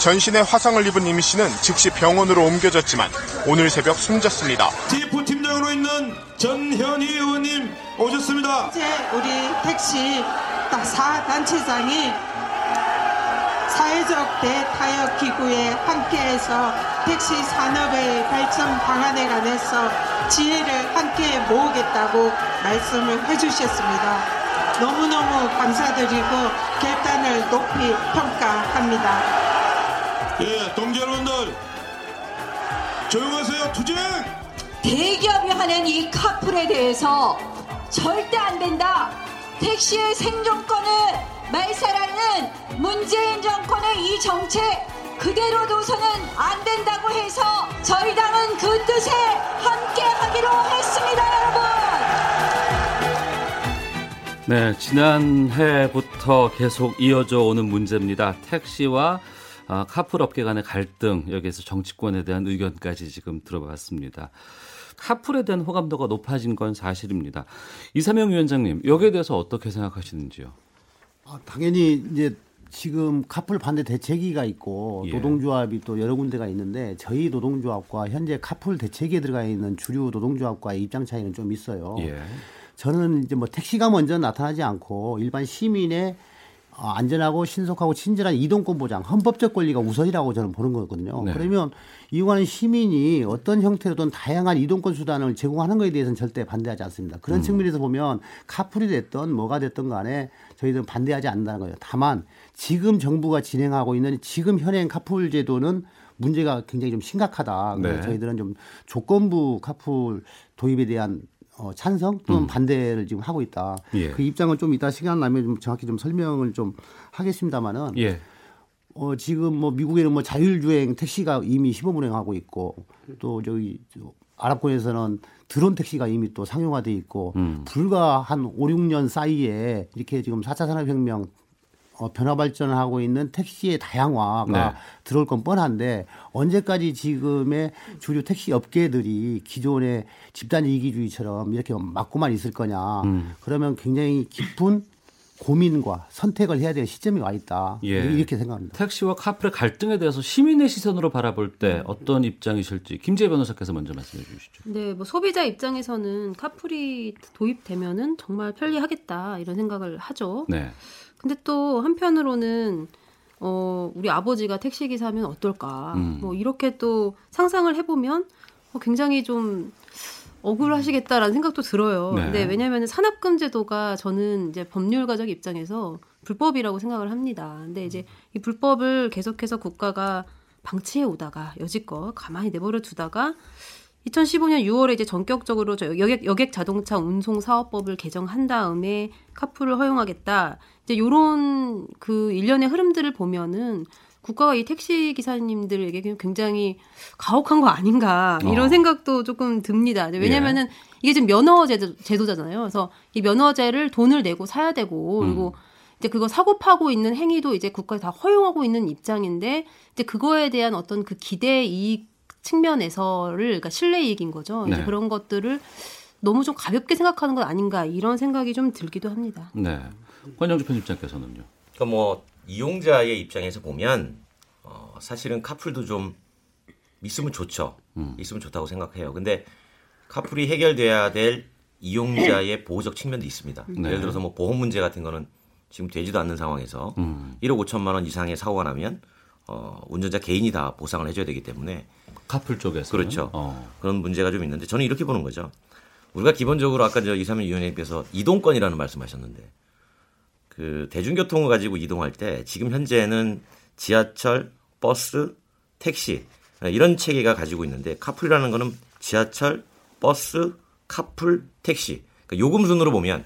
전신에 화상을 입은 임 씨는 즉시 병원으로 옮겨졌지만 오늘 새벽 숨졌습니다. TF 팀장으로 있는 전현희 의원님 오셨습니다. 어제 우리 택시 사 단체장이 사회적 대타협 기구에 함께해서 택시 산업의 발전 방안에 관해서 지혜를 함께 모으겠다고 말씀을 해주셨습니다. 너무너무 감사드리고 결단을 높이 평가합니다. 예, 동지 여러분들 조용하세요. 투쟁! 대기업이 하는 이 카풀에 대해서 절대 안 된다. 택시의 생존권을 말살하는 문재인 정권의 이 정책 그대로 둬서는 안 된다고 해서 저희 당은 그 뜻에 함께 하기로 했습니다, 여러분. 네, 지난해부터 계속 이어져 오는 문제입니다. 택시와 아, 카풀 업계 간의 갈등, 여기에서 정치권에 대한 의견까지 지금 들어봤습니다. 카풀에 대한 호감도가 높아진 건 사실입니다. 이사명 위원장님, 여기에 대해서 어떻게 생각하시는지요? 아, 당연히 이제 지금 카풀 반대 대책위가 있고 예. 노동조합이 또 여러 군데가 있는데 저희 노동조합과 현재 카풀 대책위에 들어가 있는 주류 노동조합과의 입장 차이는 좀 있어요. 예. 저는 이제 뭐 택시가 먼저 나타나지 않고 일반 시민의 어, 안전하고 신속하고 친절한 이동권 보장, 헌법적 권리가 우선이라고 저는 보는 거거든요. 네. 그러면 이용하는 시민이 어떤 형태로든 다양한 이동권 수단을 제공하는 것에 대해서는 절대 반대하지 않습니다. 그런 음. 측면에서 보면 카풀이 됐던 뭐가 됐던 간에 저희들은 반대하지 않는다는 거예요. 다만 지금 정부가 진행하고 있는 지금 현행 카풀 제도는 문제가 굉장히 좀 심각하다. 그래서 네. 저희들은 좀 조건부 카풀 도입에 대한 어, 찬성 또는 음. 반대를 지금 하고 있다. 예. 그 입장을 좀 이따 시간 나면 좀 정확히 좀 설명을 좀 하겠습니다만은 예. 어, 지금 뭐 미국에는 뭐 자율주행 택시가 이미 시범 운행하고 있고 또 저기 저 아랍권에서는 드론 택시가 이미 또 상용화돼 있고 음. 불과 한 5, 6년 사이에 이렇게 지금 4차 산업혁명 어, 변화 발전을 하고 있는 택시의 다양화가 네. 들어올 건 뻔한데 언제까지 지금의 주류 택시 업계들이 기존의 집단 이기주의처럼 이렇게 막고만 있을 거냐. 음. 그러면 굉장히 깊은 고민과 선택을 해야 될 시점이 와 있다. 예. 이렇게 생각합니다. 택시와 카풀의 갈등에 대해서 시민의 시선으로 바라볼 때 어떤 입장이실지 김재 변호사께서 먼저 말씀해 주시죠. 네, 뭐 소비자 입장에서는 카풀이 도입되면은 정말 편리하겠다 이런 생각을 하죠. 네. 근데 또 한편으로는 어 우리 아버지가 택시 기사면 어떨까? 음. 뭐 이렇게 또 상상을 해보면 어, 굉장히 좀 억울하시겠다라는 생각도 들어요. 네. 근데 왜냐하면 산업금제도가 저는 이제 법률가적 입장에서 불법이라고 생각을 합니다. 근데 이제 이 불법을 계속해서 국가가 방치해 오다가 여지껏 가만히 내버려 두다가 2015년 6월에 이제 전격적으로 저 여객, 여객 자동차 운송 사업법을 개정한 다음에 카풀을 허용하겠다. 이제 요런 그 일련의 흐름들을 보면은 국가가 이 택시 기사님들에게 굉장히 가혹한 거 아닌가 이런 어. 생각도 조금 듭니다. 왜냐면은 이게 지금 면허 제도, 제도잖아요. 그래서 이 면허제를 돈을 내고 사야 되고 그리고 이제 그거 사고 파고 있는 행위도 이제 국가에 다 허용하고 있는 입장인데 이제 그거에 대한 어떤 그 기대 이익 측면에서를 그러니까 신뢰 이익인 거죠. 이제 네. 그런 것들을 너무 좀 가볍게 생각하는 건 아닌가 이런 생각이 좀 들기도 합니다. 네. 권영주 편집장께서는요. 그러니까 뭐 이용자의 입장에서 보면 어, 사실은 카풀도 좀 있으면 좋죠. 음. 있으면 좋다고 생각해요. 근데 카풀이 해결돼야 될 이용자의 보호적 측면도 있습니다. 네. 예를 들어서 뭐 보험 문제 같은 거는 지금 되지도 않는 상황에서 음. 1억 5천만 원 이상의 사고가 나면 어, 운전자 개인이 다 보상을 해줘야 되기 때문에 카풀 쪽에서 그렇죠. 어. 그런 문제가 좀 있는데 저는 이렇게 보는 거죠. 우리가 기본적으로 아까 저 이사민 위원님께서 이동권이라는 말씀하셨는데 그 대중교통을 가지고 이동할 때 지금 현재는 지하철, 버스, 택시 이런 체계가 가지고 있는데 카풀이라는 거는 지하철, 버스, 카풀, 택시 그러니까 요금 순으로 보면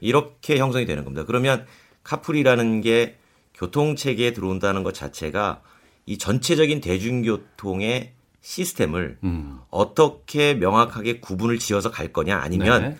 이렇게 형성이 되는 겁니다. 그러면 카풀이라는 게 교통 체계에 들어온다는 것 자체가 이 전체적인 대중교통의 시스템을 음. 어떻게 명확하게 구분을 지어서 갈 거냐 아니면 네.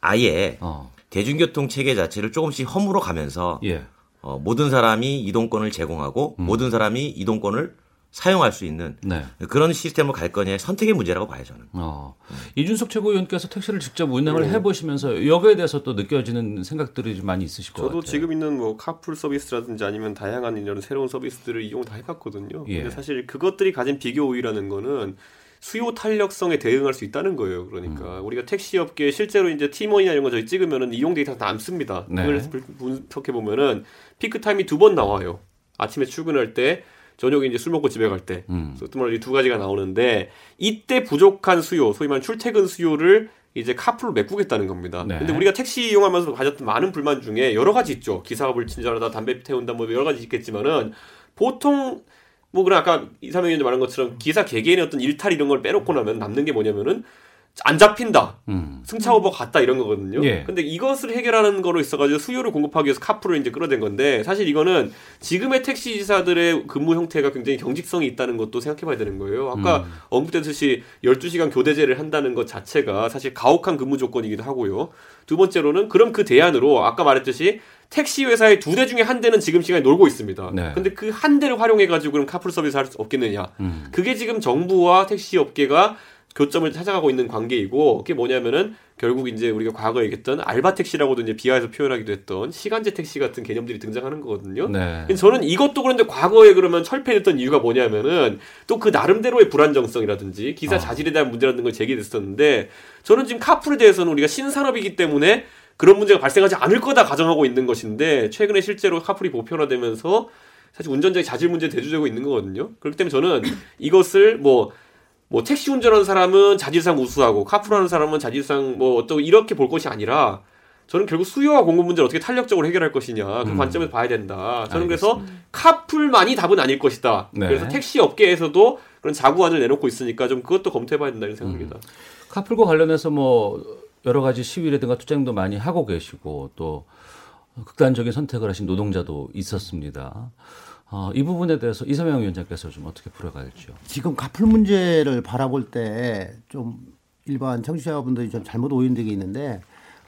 아예 어. 대중교통 체계 자체를 조금씩 허물어 가면서 예. 어, 모든 사람이 이동권을 제공하고 음. 모든 사람이 이동권을 사용할 수 있는 네. 그런 시스템으로 갈 거냐의 선택의 문제라고 봐요 저는. 어. 이준석 최고위원께서 택시를 직접 운행을 해보시면서 여기에 대해서 또 느껴지는 생각들이 좀 많이 있으실 것 저도 같아요. 지금 있는 뭐 카풀 서비스라든지 아니면 다양한 이런 새로운 서비스들을 이용 다 해봤거든요. 예. 근데 사실 그것들이 가진 비교 우위라는 거는 수요 탄력성에 대응할 수 있다는 거예요. 음. 그러니까 우리가 택시 업계 실제로 이제 티머니나 이런 거 저희 찍으면은 이용 데이터 다 남습니다. 네. 그걸 분석해 보면은 피크 타임이 두 번 나와요. 아침에 출근할 때 저녁에 이제 술 먹고 집에 갈 때. 음. 그래서 이두 가지가 나오는데 이때 부족한 수요, 소위 말하는 출퇴근 수요를 이제 카풀로 메꾸겠다는 겁니다. 네. 근데 우리가 택시 이용하면서 가졌던 많은 불만 중에 여러 가지 있죠. 기사업을 친절하다, 담배 태운다, 뭐 여러 가지 있겠지만은 보통 뭐 그런 아까 이사명 의원님 말한 것처럼 기사 개개인의 어떤 일탈 이런 걸 빼놓고 나면 남는 게 뭐냐면은 안 잡힌다. 음. 승차 오버 갔다 이런 거거든요. 예. 근데 이것을 해결하는 거로 있어가지고 수요를 공급하기 위해서 카풀을 이제 끌어댄 건데 사실 이거는 지금의 택시 기사들의 근무 형태가 굉장히 경직성이 있다는 것도 생각해봐야 되는 거예요. 아까 음. 언급됐듯이 12시간 교대제를 한다는 것 자체가 사실 가혹한 근무 조건이기도 하고요. 두 번째로는 그럼 그 대안으로 아까 말했듯이 택시 회사의 두 대 중에 한 대는 지금 시간에 놀고 있습니다. 네. 근데 그 한 대를 활용해가지고 그럼 카풀 서비스 할 수 없겠느냐. 음. 그게 지금 정부와 택시 업계가 교점을 찾아가고 있는 관계이고 그게 뭐냐면은 결국 이제 우리가 과거에 얘기했던 알바 택시라고도 이제 비하해서 표현하기도 했던 시간제 택시 같은 개념들이 등장하는 거거든요. 네. 저는 이것도 그런데 과거에 그러면 철폐했던 이유가 뭐냐면은 또 그 나름대로의 불안정성이라든지 기사 아. 자질에 대한 문제라는 걸 제기됐었는데 저는 지금 카풀에 대해서는 우리가 신산업이기 때문에 그런 문제가 발생하지 않을 거다 가정하고 있는 것인데 최근에 실제로 카풀이 보편화되면서 사실 운전자의 자질 문제 대두되고 있는 거거든요. 그렇기 때문에 저는 이것을 뭐, 뭐 택시 운전하는 사람은 자질상 우수하고 카풀하는 사람은 자질상 뭐 어떤 이렇게 볼 것이 아니라 저는 결국 수요와 공급 문제를 어떻게 탄력적으로 해결할 것이냐 그 음. 관점에서 봐야 된다. 저는 그래서 카풀만이 답은 아닐 것이다. 네. 그래서 택시 업계에서도 그런 자구안을 내놓고 있으니까 좀 그것도 검토해봐야 된다 이런 생각입니다. 음. 카풀과 관련해서 뭐 여러 가지 시위라든가 투쟁도 많이 하고 계시고 또 극단적인 선택을 하신 노동자도 있었습니다. 어, 이 부분에 대해서 이사명 위원장께서 좀 어떻게 풀어갈지요? 지금 카풀 문제를 바라볼 때 좀 일반 청취자분들이 좀 잘못 오인된 게 있는데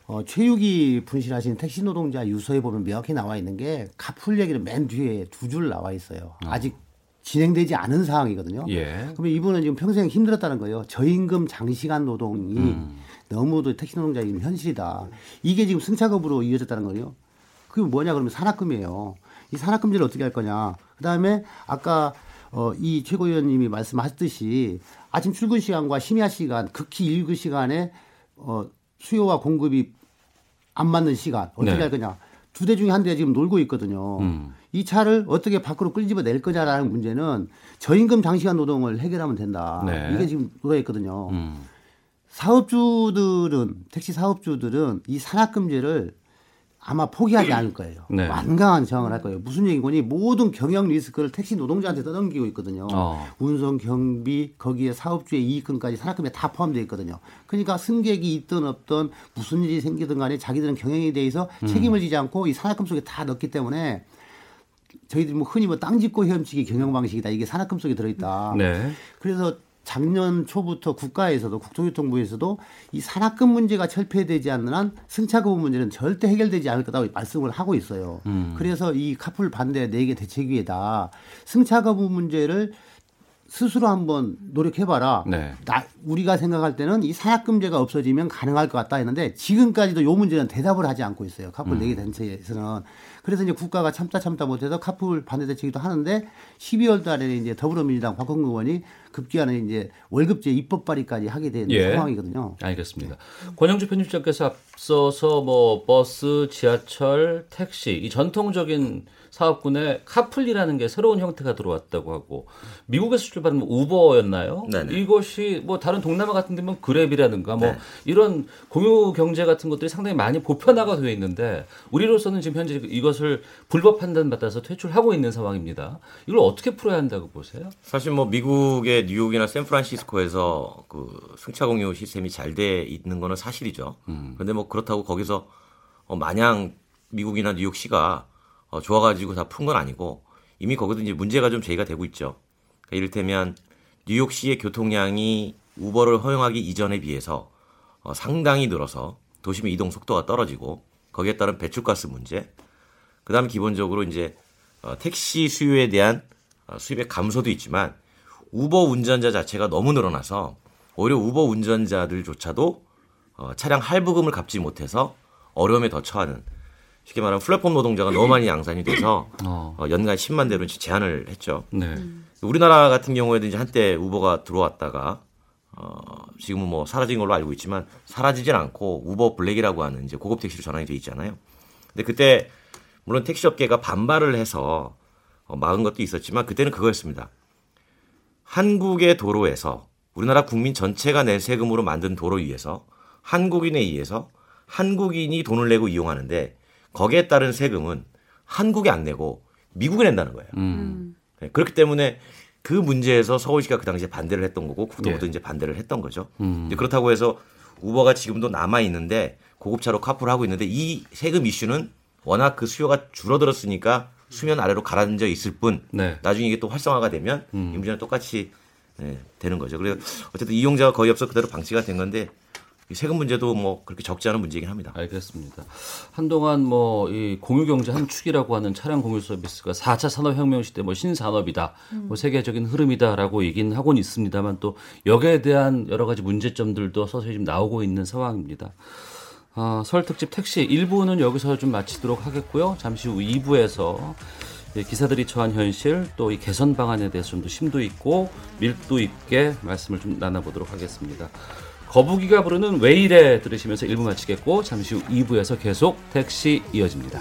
어, 최유기 분실하신 택시 노동자 유서에 보면 명확히 나와 있는 게 카풀 얘기는 맨 뒤에 두 줄 나와 있어요. 아직 진행되지 않은 상황이거든요. 예. 그러면 이분은 지금 평생 힘들었다는 거예요. 저임금 장시간 노동이 음. 너무도 택시 노동자의 지금 현실이다. 이게 지금 승차급으로 이어졌다는 거예요. 그게 뭐냐 그러면 산학금이에요. 이 산학금제를 어떻게 할 거냐. 그다음에 아까 어, 이 최고위원님이 말씀하셨듯이 아침 출근 시간과 심야 시간, 극히 일그 시간에 어, 수요와 공급이 안 맞는 시간 어떻게 네. 할 거냐. 두 대 중에 한 대가 지금 놀고 있거든요. 음. 이 차를 어떻게 밖으로 끌집어 낼 거냐라는 문제는 저임금 장시간 노동을 해결하면 된다. 네. 이게 지금 노래했거든요. 음. 사업주들은 택시 사업주들은 이 산학금제를 아마 포기하지 않을 거예요. 네. 완강한 저항을 할 거예요. 무슨 얘기거니 모든 경영 리스크를 택시 노동자한테 떠넘기고 있거든요. 어. 운송, 경비, 거기에 사업주의 이익금까지 산학금에 다 포함되어 있거든요. 그러니까 승객이 있든 없든 무슨 일이 생기든 간에 자기들은 경영에 대해서 음. 책임을 지지 않고 이 산학금 속에 다 넣기 때문에 저희들이 뭐 흔히 뭐 땅 짓고 헤엄치기 경영 방식이다. 이게 산학금 속에 들어있다. 네. 그래서 작년 초부터 국가에서도 국토교통부에서도 이 산학금 문제가 철폐되지 않는 한 승차금 문제는 절대 해결되지 않을 거라고 말씀을 하고 있어요. 음. 그래서 이 카풀 반대 네개 대책위에다 승차금 문제를 스스로 한번 노력해봐라. 네. 나, 우리가 생각할 때는 이 산학금제가 없어지면 가능할 것 같다 했는데 지금까지도 요 문제는 대답을 하지 않고 있어요. 카풀 음. 네개 단체에서는 그래서 이제 국가가 참다 참다 못해서 카풀 반대 대책도 하는데 12월 달에 이제 더불어민주당 박홍근 의원이 급기야는 이제 월급제 입법 발의까지 하게 된 예. 상황이거든요. 알겠습니다. 권영주 편집장께서 앞서서 뭐 버스, 지하철, 택시 이 전통적인 사업군에 카풀이라는 게 새로운 형태가 들어왔다고 하고 미국에서 출발한 우버였나요? 네네. 이것이 뭐 다른 동남아 같은 데면 그랩이라든가 뭐 네. 이런 공유 경제 같은 것들이 상당히 많이 보편화가 되어 있는데 우리로서는 지금 현재 이것을 불법 판단 받아서 퇴출하고 있는 상황입니다. 이걸 어떻게 풀어야 한다고 보세요? 사실 뭐 미국의 뉴욕이나 샌프란시스코에서 그 승차 공유 시스템이 잘 돼 있는 거는 사실이죠. 그런데 뭐 그렇다고 거기서 어, 마냥 미국이나 뉴욕시가 어, 좋아가지고 다 푼 건 아니고 이미 거기도 이제 문제가 좀 제기가 되고 있죠. 그러니까 이를테면 뉴욕시의 교통량이 우버를 허용하기 이전에 비해서 어, 상당히 늘어서 도심의 이동 속도가 떨어지고 거기에 따른 배출가스 문제, 그다음에 기본적으로 이제 어, 택시 수요에 대한 어, 수입의 감소도 있지만 우버 운전자 자체가 너무 늘어나서 오히려 우버 운전자들조차도 어, 차량 할부금을 갚지 못해서 어려움에 더 처하는 쉽게 말하면 플랫폼 노동자가 너무 많이 양산이 돼서 어, 연간 10만 대로 제한을 했죠. 네. 우리나라 같은 경우에도 이제 한때 우버가 들어왔다가 어, 지금은 뭐 사라진 걸로 알고 있지만 사라지진 않고 우버 블랙이라고 하는 이제 고급 택시로 전환이 돼 있잖아요. 근데 그때 물론 택시 업계가 반발을 해서 어, 막은 것도 있었지만 그때는 그거였습니다. 한국의 도로에서 우리나라 국민 전체가 낸 세금으로 만든 도로 위에서 한국인에 의해서 한국인이 돈을 내고 이용하는데 거기에 따른 세금은 한국에 안 내고 미국에 낸다는 거예요. 네, 그렇기 때문에 그 문제에서 서울시가 그 당시에 반대를 했던 거고 국토부도 이제 반대를 했던 거죠. 음. 그렇다고 해서 우버가 지금도 남아 있는데 고급차로 카풀을 하고 있는데 이 세금 이슈는 워낙 그 수요가 줄어들었으니까 수면 아래로 가라앉아 있을 뿐 네. 나중에 이게 또 활성화가 되면 이 문제는 똑같이 네, 되는 거죠. 그래서 어쨌든 이용자가 거의 없어 그대로 방치가 된 건데 이 세금 문제도 뭐 그렇게 적지 않은 문제이긴 합니다. 알겠습니다. 한동안 뭐 이 공유 경제 한 축이라고 하는 차량 공유 서비스가 4차 산업 혁명 시대 뭐 신산업이다, 뭐 세계적인 흐름이다라고 얘기는 하고는 있습니다만 또 여기에 대한 여러 가지 문제점들도 서서히 좀 나오고 있는 상황입니다. 아, 설 특집 택시 1부는 여기서 좀 마치도록 하겠고요. 잠시 후 2부에서 기사들이 처한 현실 또 이 개선 방안에 대해서 좀 더 심도 있고 밀도 있게 말씀을 좀 나눠보도록 하겠습니다. 거북이가 부르는 왜 이래 들으시면서 1부 마치겠고 잠시 후 2부에서 계속 택시 이어집니다.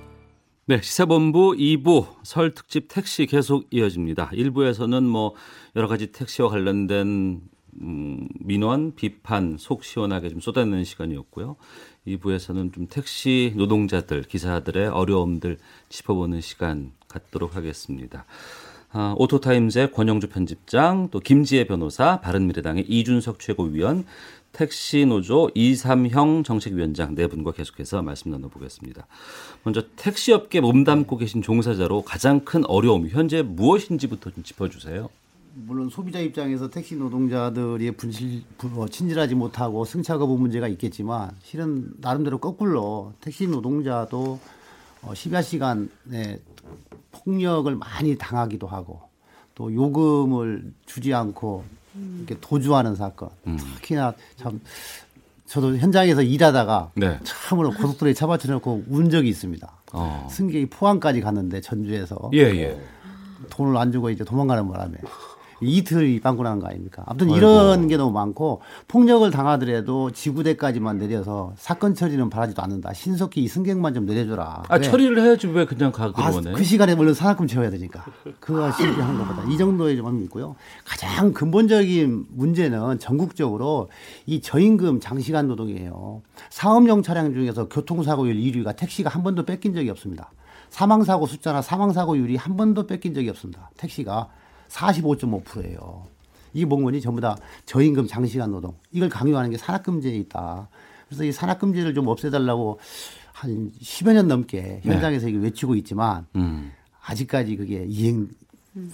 네, 시사본부 2부 설 특집 택시 계속 이어집니다. 1부에서는 뭐 여러 가지 택시와 관련된 음, 민원, 비판 속 시원하게 좀 쏟아내는 시간이었고요. 2부에서는 좀 택시 노동자들, 기사들의 어려움들 짚어보는 시간 갖도록 하겠습니다. 아, 오토타임즈의 권영주 편집장, 또 김지혜 변호사, 바른미래당의 이준석 최고위원, 택시 노조 이삼형 정책위원장 네 분과 계속해서 말씀 나눠보겠습니다. 먼저 택시업계 몸담고 계신 종사자로 가장 큰 어려움 현재 무엇인지부터 좀 짚어주세요. 물론 소비자 입장에서 택시 노동자들이 분실, 분- 어, 친절하지 못하고 승차 거부 문제가 있겠지만 실은 나름대로 거꾸로 택시 노동자도 어, 14시간에 폭력을 많이 당하기도 하고 또 요금을 주지 않고 이렇게 도주하는 사건 특히나 참 저도 현장에서 일하다가 네. 처음으로 고속도로에 차 받쳐놓고 운 적이 있습니다. 어. 승객이 포항까지 갔는데 전주에서 예, 예. 돈을 안 주고 이제 도망가는 바람에 이틀이 빵꾸 난거 아닙니까? 아무튼 아이고. 이런 게 너무 많고 폭력을 당하더라도 지구대까지만 내려서 사건 처리는 바라지도 않는다. 신속히 이 승객만 좀 내려줘라. 아 왜? 처리를 해야지 왜 그냥 가 아. 그 시간에 물론 산악금 채워야 되니까. 그거 쉽게 하는 것보다 이 정도의 좀 함이 있고요. 가장 근본적인 문제는 전국적으로 이 저임금 장시간 노동이에요. 사업용 차량 중에서 교통사고율 1위가 택시가 한 번도 뺏긴 적이 없습니다. 사망사고 숫자나 사망사고율이 한 번도 뺏긴 적이 없습니다. 택시가 45.5%예요. 이게 뭔 거니? 전부 다 저임금 장시간 노동. 이걸 강요하는 게 산악금제에 있다. 그래서 이 산악금제를 좀 없애달라고 한 10여 년 넘게 현장에서 이게 외치고 있지만 음. 아직까지 그게 이행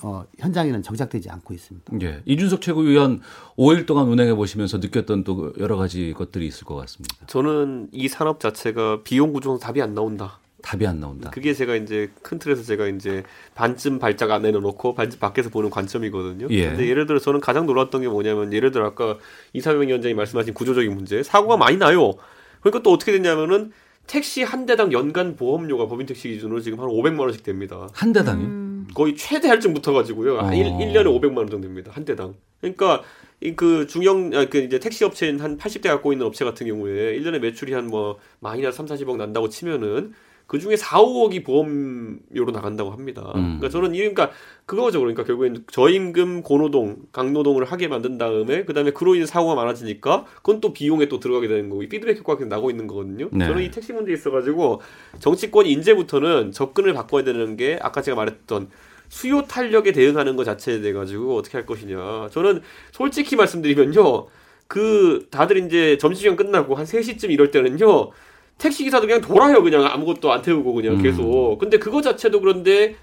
어, 현장에는 정착되지 않고 있습니다. 예. 이준석 최고위원 5일 동안 운행해 보시면서 느꼈던 또 여러 가지 것들이 있을 것 같습니다. 저는 이 산업 자체가 비용 구조는 답이 안 나온다. 답이 안 나온다. 그게 제가 이제 큰 틀에서 제가 이제 반쯤 발작 안에 넣어놓고 반쯤 밖에서 보는 관점이거든요. 예. 근데 예를 들어 저는 가장 놀랐던 게 뭐냐면 예를 들어 아까 이사명 위원장이 말씀하신 구조적인 문제 사고가 많이 나요. 그러니까 또 어떻게 됐냐면은 택시 한 대당 연간 보험료가 법인 택시 기준으로 지금 한 500만 원씩 됩니다. 한 대당이요? 거의 최대 할증부터 가지고요. 어. 일 1, 년에 500만 원 정도 됩니다. 한 대당. 그러니까 이그 중형 아, 그 이제 택시 업체인 한 80대 갖고 있는 업체 같은 경우에 1년에 매출이 한 뭐 마이너스 3, 40억 난다고 치면은 그 중에 4, 5억이 보험료로 나간다고 합니다. 음. 그러니까 저는 이 그러니까 그거죠. 그러니까 결국엔 저임금 고노동, 강노동을 하게 만든 다음에 그다음에 그로 인해 사고가 많아지니까 그건 또 비용에 또 들어가게 되는 거고 이 피드백 효과가 계속 나고 있는 거거든요. 네. 저는 이 택시 문제에 있어 가지고 정치권이 이제부터는 접근을 바꿔야 되는 게 아까 제가 말했던 수요 탄력에 대응하는 것 자체에 대해 가지고 어떻게 할 것이냐. 저는 솔직히 말씀드리면요. 그 다들 이제 점심시간 끝나고 한 3시쯤 이럴 때는요. 택시 기사도 그냥 돌아요. 그냥 아무것도 안 태우고 그냥 음. 계속. 근데 그거 자체도 그런데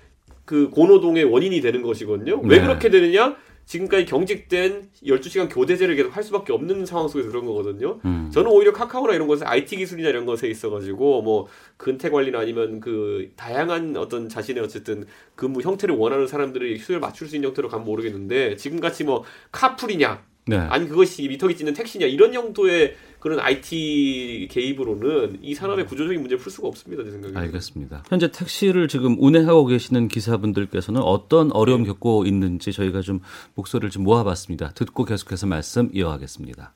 그 고노동의 원인이 되는 것이거든요. 왜 네. 그렇게 되느냐? 지금까지 경직된 12시간 교대제를 계속 할 수밖에 없는 상황 속에서 그런 거거든요. 음. 저는 오히려 카카오나 이런 것에 IT 기술이나 이런 것에 있어가지고 뭐 근태 관리나 아니면 그 다양한 어떤 자신의 어쨌든 근무 형태를 원하는 사람들이 수요를 맞출 수 있는 형태로 가면 모르겠는데 지금 같이 뭐 카풀이냐 네. 아니 그것이 미터기 찌는 택시냐 이런 용도의 그런 IT 개입으로는 이 산업의 구조적인 문제를 풀 수가 없습니다 제 생각에. 알겠습니다. 현재 택시를 지금 운행하고 계시는 기사분들께서는 어떤 어려움 겪고 있는지 저희가 좀 목소리를 좀 모아봤습니다. 듣고 계속해서 말씀 이어가겠습니다.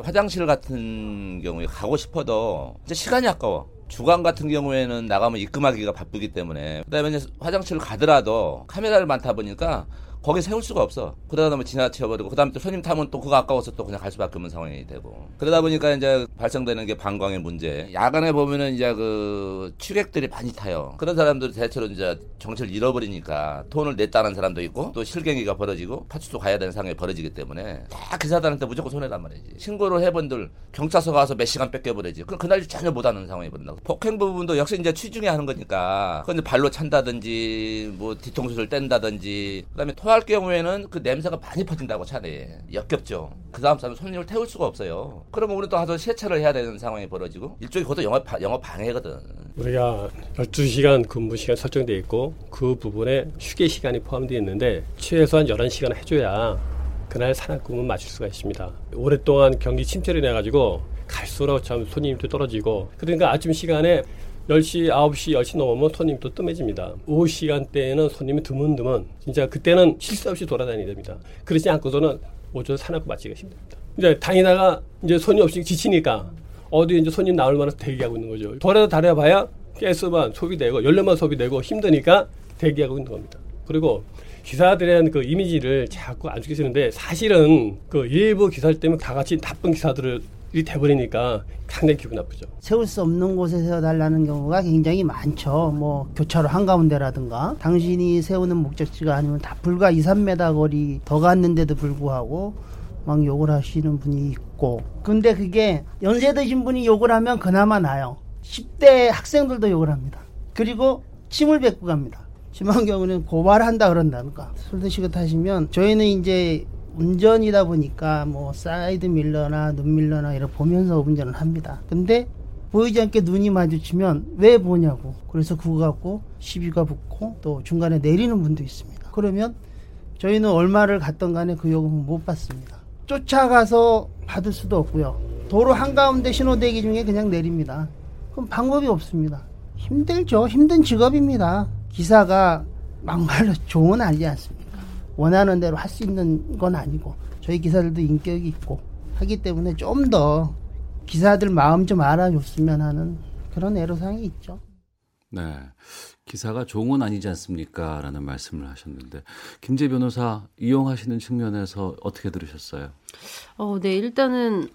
화장실 같은 경우에 가고 싶어도 이제 시간이 아까워. 주간 같은 경우에는 나가면 입금하기가 바쁘기 때문에 그다음에 이제 화장실을 가더라도 카메라를 많다 보니까 거기 세울 수가 없어. 그러다 보면 지나쳐버리고 그다음에 또 손님 타면 또 그거 아까워서 또 그냥 갈 수밖에 없는 상황이 되고 그러다 보니까 이제 발생되는 게 방광의 문제. 야간에 보면은 이제 그 취객들이 많이 타요. 그런 사람들이 대체로 이제 정체를 잃어버리니까 돈을 냈다는 사람도 있고 또 실갱이가 벌어지고 파출소 가야 되는 상황이 벌어지기 때문에 다 기사들한테 무조건 손해란 말이지. 신고를 해본들 경찰서 가서 몇 시간 뺏겨버리지. 그럼 그날 전혀 못하는 상황이 벌어진다고. 폭행 부분도 역시 이제 취중에 하는 거니까. 그건 이제 발로 찬다든지 뭐 뒤통수를 뗀다든지 그다음에 토할 경우에는 그 냄새가 많이 퍼진다고 차례에 역겹죠. 그 다음 사람 손님을 태울 수가 없어요. 그러면 우리 또 가서 세차를 해야 되는 상황이 벌어지고 일종의 그것도 영업 바- 영업 방해거든. 우리가 12시간 근무 시간 설정돼 있고 그 부분에 휴게 시간이 포함되어 있는데 최소한 11시간 해줘야 그날 산악금은 맞출 수가 있습니다. 오랫동안 경기 침체를 내가지고 갈수록 참 손님도 떨어지고 그러니까 아침 시간에 10시, 9시, 10시 넘으면 손님이 또 뜸해집니다. 오후 시간대에는 손님이 드문드문 진짜 그때는 쉴새 없이 돌아다니야 됩니다. 그렇지 않고서는 오전 산악금 맞기가 힘듭니다. 이제 다니다가 이제 손님 없이 지치니까 어디 이제 손님 나올 만한 대기하고 있는 거죠. 돌아다 다려봐야 가스만 소비되고 연료만 소비되고 힘드니까 대기하고 있는 겁니다. 그리고 기사들에 대한 그 이미지를 자꾸 안 죽이시는데 사실은 그 일부 기사들 때문에 다 같이 나쁜 기사들 이 돼버리니까 상당히 기분 나쁘죠. 세울 수 없는 곳에 세워달라는 경우가 굉장히 많죠. 뭐 교차로 한가운데라든가 당신이 세우는 목적지가 아니면 다 불과 2, 3m 거리 더 갔는데도 불구하고 막 욕을 하시는 분이 있고 근데 그게 연세 드신 분이 욕을 하면 그나마 나요. 10대 학생들도 욕을 합니다. 그리고 침을 뱉고 갑니다. 심한 경우는 고발한다 그런다니까 술 드시고 타시면 저희는 이제 운전이다 보니까 뭐 사이드 미러나 룸 미러나 이런 보면서 운전을 합니다. 근데 보이지 않게 눈이 마주치면 왜 보냐고 그래서 그거 갖고 시비가 붙고 또 중간에 내리는 분도 있습니다. 그러면 저희는 얼마를 갔던 간에 그 요금은 못 받습니다. 쫓아가서 받을 수도 없고요. 도로 한가운데 신호대기 중에 그냥 내립니다. 그럼 방법이 없습니다. 힘들죠. 힘든 직업입니다. 기사가 막말로 좋은 아니지 않습니까? 원하는 대로 할 수 있는 건 아니고 저희 기사들도 인격이 있고 하기 때문에 좀 더 기사들 마음 좀 알아줬으면 하는 그런 애로사항이 있죠. 네. 기사가 종은 아니지 않습니까? 라는 말씀을 하셨는데, 김재 변호사 이용하시는 측면에서 어떻게 들으셨어요? 어, 네, 일단은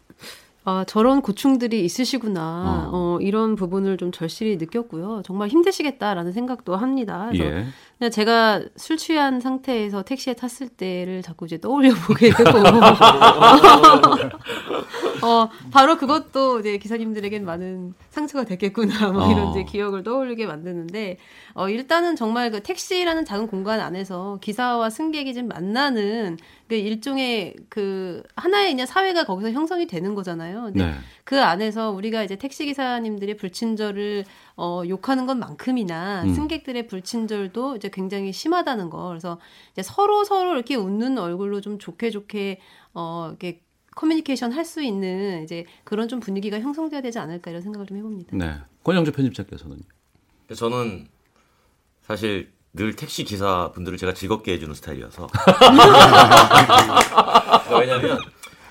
아, 저런 고충들이 있으시구나. 어. 이런 부분을 좀 절실히 느꼈고요. 정말 힘드시겠다라는 생각도 합니다. 그래서 예. 제가 술 취한 상태에서 택시에 탔을 때를 자꾸 이제 떠올려 보게 되고. 어, 바로 그것도 이제 기사님들에겐 많은 상처가 됐겠구나. 뭐 이런 어. 이제 기억을 떠올리게 만드는데, 어, 일단은 정말 그 택시라는 작은 공간 안에서 기사와 승객이 좀 만나는 그 일종의 그 하나의 그냥 사회가 거기서 형성이 되는 거잖아요. 근데 네. 그 안에서 우리가 이제 택시 기사님들의 불친절을 어, 욕하는 것만큼이나 음. 승객들의 불친절도 이제 굉장히 심하다는 거. 그래서 이제 서로 서로 이렇게 웃는 얼굴로 좀 좋게 좋게 어, 이렇게 커뮤니케이션 할 수 있는 이제 그런 좀 분위기가 형성돼야 되지 않을까 이런 생각을 좀 해봅니다. 네. 권영주 편집자께서는. 저는 사실 늘 택시 기사 분들을 제가 즐겁게 해주는 스타일이어서. 그러니까 왜냐면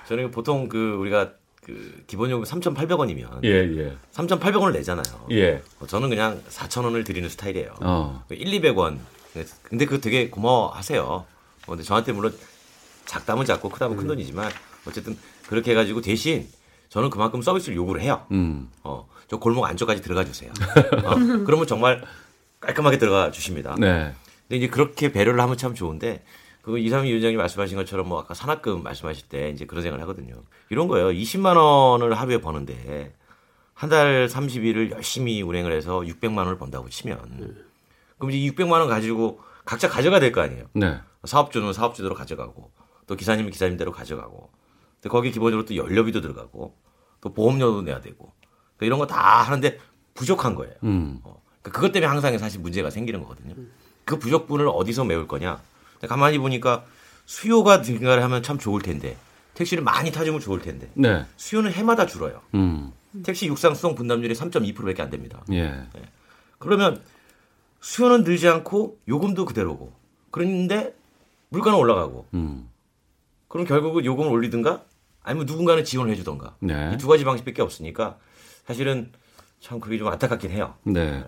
저는 보통 그 우리가 그 기본 요금 3,800원이면 예, 예. 3,800원을 내잖아요. 예. 어, 저는 그냥 4,000원을 드리는 스타일이에요. 어. 1, 200원. 근데 그거 되게 고마워하세요. 어, 근데 저한테 물론 작다면 작고 크다면 음. 큰 돈이지만 어쨌든 그렇게 해가지고 대신 저는 그만큼 서비스를 요구를 해요. 음. 어, 저 골목 안쪽까지 들어가 주세요. 어, 그러면 정말 깔끔하게 들어가 주십니다. 네. 근데 이제 그렇게 배려를 하면 참 좋은데 그 이상민 위원장님 말씀하신 것처럼 뭐 아까 산학금 말씀하실 때 이제 그런 생각을 하거든요. 이런 거예요. 20만 원을 하루에 버는데 한 달 30일을 열심히 운행을 해서 600만 원을 번다고 치면 그럼 이제 600만 원 가지고 각자 가져가야 될 거 아니에요. 네. 사업주는 사업주대로 가져가고 또 기사님은 기사님대로 가져가고 근데 거기 기본적으로 또 연료비도 들어가고 또 보험료도 내야 되고 그러니까 이런 거 다 하는데 부족한 거예요. 음. 그것 때문에 항상 사실 문제가 생기는 거거든요. 그 부족분을 어디서 메울 거냐? 가만히 보니까 수요가 증가를 하면 참 좋을 텐데 택시를 많이 타주면 좋을 텐데 네. 수요는 해마다 줄어요. 음. 택시 육상 수송 분담률이 3.2%밖에 안 됩니다. 예. 그러면 수요는 늘지 않고 요금도 그대로고 그런데 물가는 올라가고 음. 그럼 결국은 요금을 올리든가 아니면 누군가는 지원을 해주던가 네. 이두 가지 방식밖에 없으니까 사실은 참 그게 좀 안타깝긴 해요. 네.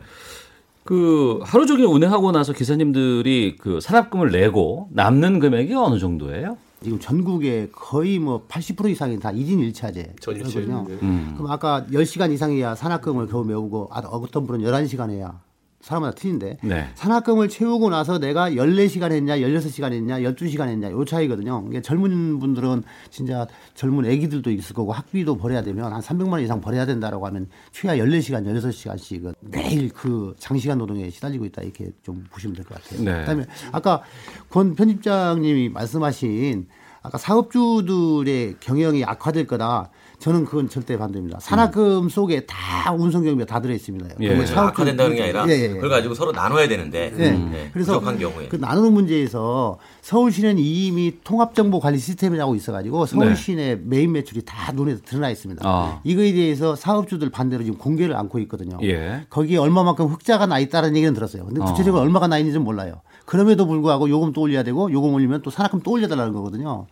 그 하루 종일 운행하고 나서 기사님들이 그 산업금을 내고 남는 금액이 어느 정도예요? 지금 전국에 거의 뭐 80% 이상이 다 1인 1차제. 전일체. 음. 그럼 아까 10시간 이상이야 산학금을 겨우 메우고 아, 어떤 분은 11시간 해야 사람마다 틀린데 네. 산학금을 채우고 나서 내가 14시간 했냐 16시간 했냐 12시간 했냐 요 차이거든요. 이게 젊은 분들은 진짜 젊은 애기들도 있을 거고 학비도 벌어야 되면 한 300만 원 이상 벌어야 된다라고 하면 최하 14시간 16시간씩은 매일 그 장시간 노동에 시달리고 있다 이렇게 좀 보시면 될 것 같아요. 네. 그다음에 아까 권 편집장님이 말씀하신 아까 사업주들의 경영이 악화될 거다. 저는 그건 절대 반대입니다. 산학금 속에 다 운송 경비가 다 들어 있습니다. 예. 사업주- 악화된다는 게 아니라 예, 예, 예. 그걸 가지고 서로 나눠야 되는데 예. 네, 그래서 부족한 경우에 그 나누는 문제에서 서울시는 이미 통합정보관리 시스템이라고 있어가지고 서울시내 메인 매출이 다 눈에 드러나 있습니다. 네. 아. 이거에 대해서 사업주들 반대로 지금 공개를 않고 있거든요. 예. 거기에 얼마만큼 흑자가 나 있다는 얘기는 들었어요. 근데 구체적으로 얼마가 나 있는지는 몰라요. 그럼에도 불구하고 요금 또 올려야 되고 요금 올리면 또 산학금 또 올려달라는 거거든요.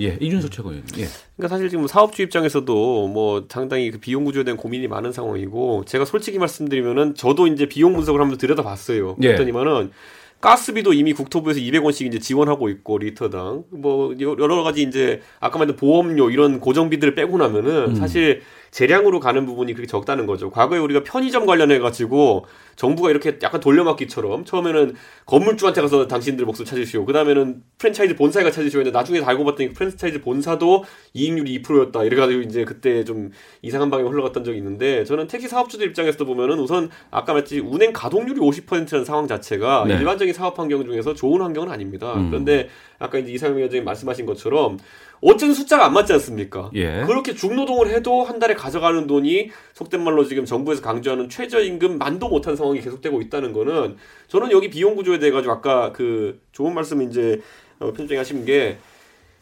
예. 이준석 최고위원. 예. 그러니까 사실 지금 사업주 입장에서도 뭐 상당히 그 비용 구조에 대한 고민이 많은 상황이고 제가 솔직히 말씀드리면은 저도 이제 비용 분석을 한번 들여다봤어요. 예. 그랬더니만은 가스비도 이미 국토부에서 200원씩 이제 지원하고 있고 리터당 뭐 여러 가지 이제 아까 말했던 보험료 이런 고정비들을 빼고 나면은 음. 사실 재량으로 가는 부분이 그렇게 적다는 거죠. 과거에 우리가 편의점 관련해 가지고 정부가 이렇게 약간 돌려막기처럼 처음에는 건물주한테 가서 당신들 몫을 찾으시오. 그다음에는 프랜차이즈 본사가 찾으시오. 했는데 나중에 알고 봤더니 그 프랜차이즈 본사도 이익률이 2%였다. 이래 가지고 이제 그때 좀 이상한 방향으로 흘러갔던 적이 있는데 저는 택시 사업주들 입장에서 보면은 우선 아까 말했지 운행 가동률이 50%라는 상황 자체가 네. 일반적인 사업 환경 중에서 좋은 환경은 아닙니다. 음. 그런데 아까 이제 이상민 위원장님 말씀하신 것처럼 어쨌든 숫자가 안 맞지 않습니까? 예. 그렇게 중노동을 해도 한 달에 가져가는 돈이 속된 말로 지금 정부에서 강조하는 최저임금 만도 못한 상황이 계속되고 있다는 거는 저는 여기 비용 구조에 대해 가지고 아까 그 좋은 말씀 이제 어, 편집장이 하신 게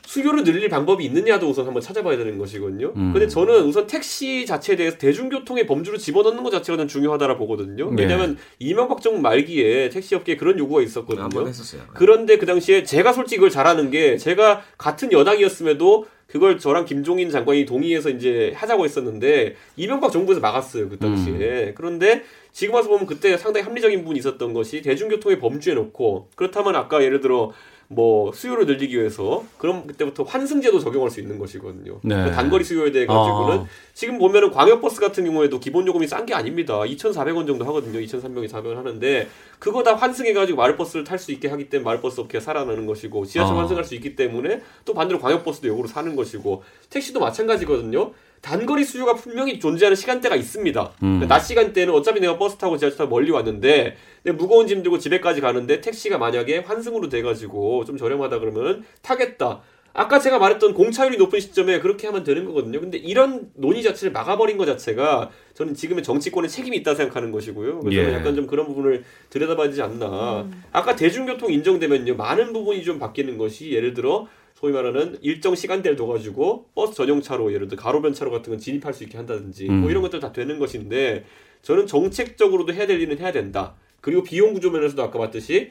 수요를 늘릴 방법이 있느냐도 우선 한번 찾아봐야 되는 것이거든요. 음. 근데 저는 우선 택시 자체에 대해서 대중교통의 범주로 집어넣는 것 자체가 는 중요하다라 보거든요. 네. 왜냐하면 이명박 정부 말기에 택시업계에 그런 요구가 있었거든요. 한번 했었어요. 그런데 그 당시에 제가 솔직히 그걸 잘하는 게 제가 같은 여당이었음에도 그걸 저랑 김종인 장관이 동의해서 이제 하자고 했었는데 이명박 정부에서 막았어요 그 당시에. 그런데 지금 와서 보면 그때 상당히 합리적인 부분이 있었던 것이 대중교통의 범주에 놓고 그렇다면 아까 예를 들어 뭐 수요를 늘리기 위해서 그럼 그때부터 환승제도 적용할 수 있는 것이거든요. 네. 그 단거리 수요에 대해 가지고는 어. 지금 보면은 광역버스 같은 경우에도 기본 요금이 싼 게 아닙니다. 2,400원 정도 하거든요. 2,300원, 400원 하는데 그거 다 환승해 가지고 마을버스를 탈 수 있게 하기 때문에 마을버스 업계가 살아나는 것이고 지하철 어. 환승할 수 있기 때문에 또 반대로 광역버스도 역으로 사는 것이고 택시도 마찬가지거든요. 단거리 수요가 분명히 존재하는 시간대가 있습니다. 음. 낮 시간대는 어차피 내가 버스 타고 지하철 타고 멀리 왔는데 내 무거운 짐 들고 집에까지 가는데 택시가 만약에 환승으로 돼가지고 좀 저렴하다 그러면 타겠다. 아까 제가 말했던 공차율이 높은 시점에 그렇게 하면 되는 거거든요. 근데 이런 논의 자체를 막아버린 것 자체가 저는 지금의 정치권에 책임이 있다 생각하는 것이고요. 그래서 예. 약간 좀 그런 부분을 들여다봐야 되지 않나. 아까 대중교통 인정되면요. 많은 부분이 좀 바뀌는 것이 예를 들어 소위 말하는 일정 시간대를 둬가지고 버스 전용차로 예를 들어 가로변 차로 같은 건 진입할 수 있게 한다든지 음. 뭐 이런 것들 다 되는 것인데 저는 정책적으로도 해야 될 일은 해야 된다. 그리고 비용 구조 면에서도 아까 봤듯이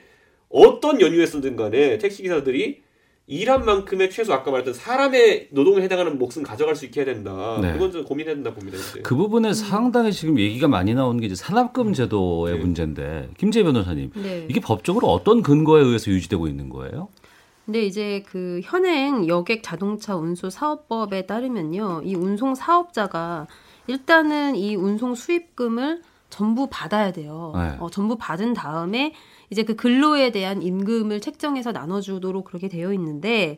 어떤 연유에서든 간에 택시기사들이 일한 만큼의 최소 아까 말했던 사람의 노동에 해당하는 몫은 가져갈 수 있게 해야 된다. 네. 그건 좀 고민해야 된다 봅니다. 이제. 그 부분에 상당히 지금 얘기가 많이 나오는 게 이제 산업금 제도의 문제인데 김재 변호사님 네. 이게 법적으로 어떤 근거에 의해서 유지되고 있는 거예요? 근데 이제 그 현행 여객 자동차 운수 사업법에 따르면요, 이 운송 사업자가 일단은 이 운송 수입금을 전부 받아야 돼요. 네. 어, 전부 받은 다음에 이제 그 근로에 대한 임금을 책정해서 나눠주도록 그렇게 되어 있는데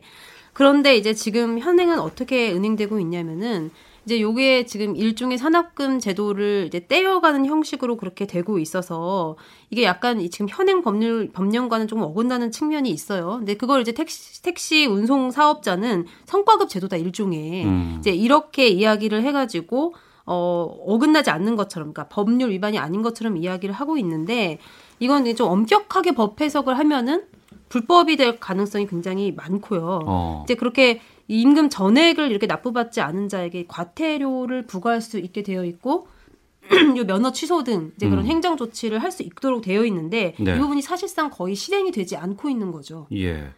그런데 이제 지금 현행은 어떻게 운행되고 있냐면은 이제 요게 지금 일종의 산업금 제도를 이제 떼어가는 형식으로 그렇게 되고 있어서 이게 약간 이 지금 현행 법률 법령과는 조금 어긋나는 측면이 있어요. 근데 그걸 이제 택시, 택시 운송 사업자는 성과급 제도다 일종의 음. 이제 이렇게 이야기를 해가지고 어 어긋나지 않는 것처럼 그러니까 법률 위반이 아닌 것처럼 이야기를 하고 있는데 이건 좀 엄격하게 법 해석을 하면은 불법이 될 가능성이 굉장히 많고요. 어. 이제 그렇게 임금 전액을 이렇게 납부받지 않은 자에게 과태료를 부과할 수 있게 되어 있고 요 면허 취소 등 이제 그런 음. 행정 조치를 할 수 있도록 되어 있는데 네. 이 부분이 사실상 거의 실행이 되지 않고 있는 거죠. 예.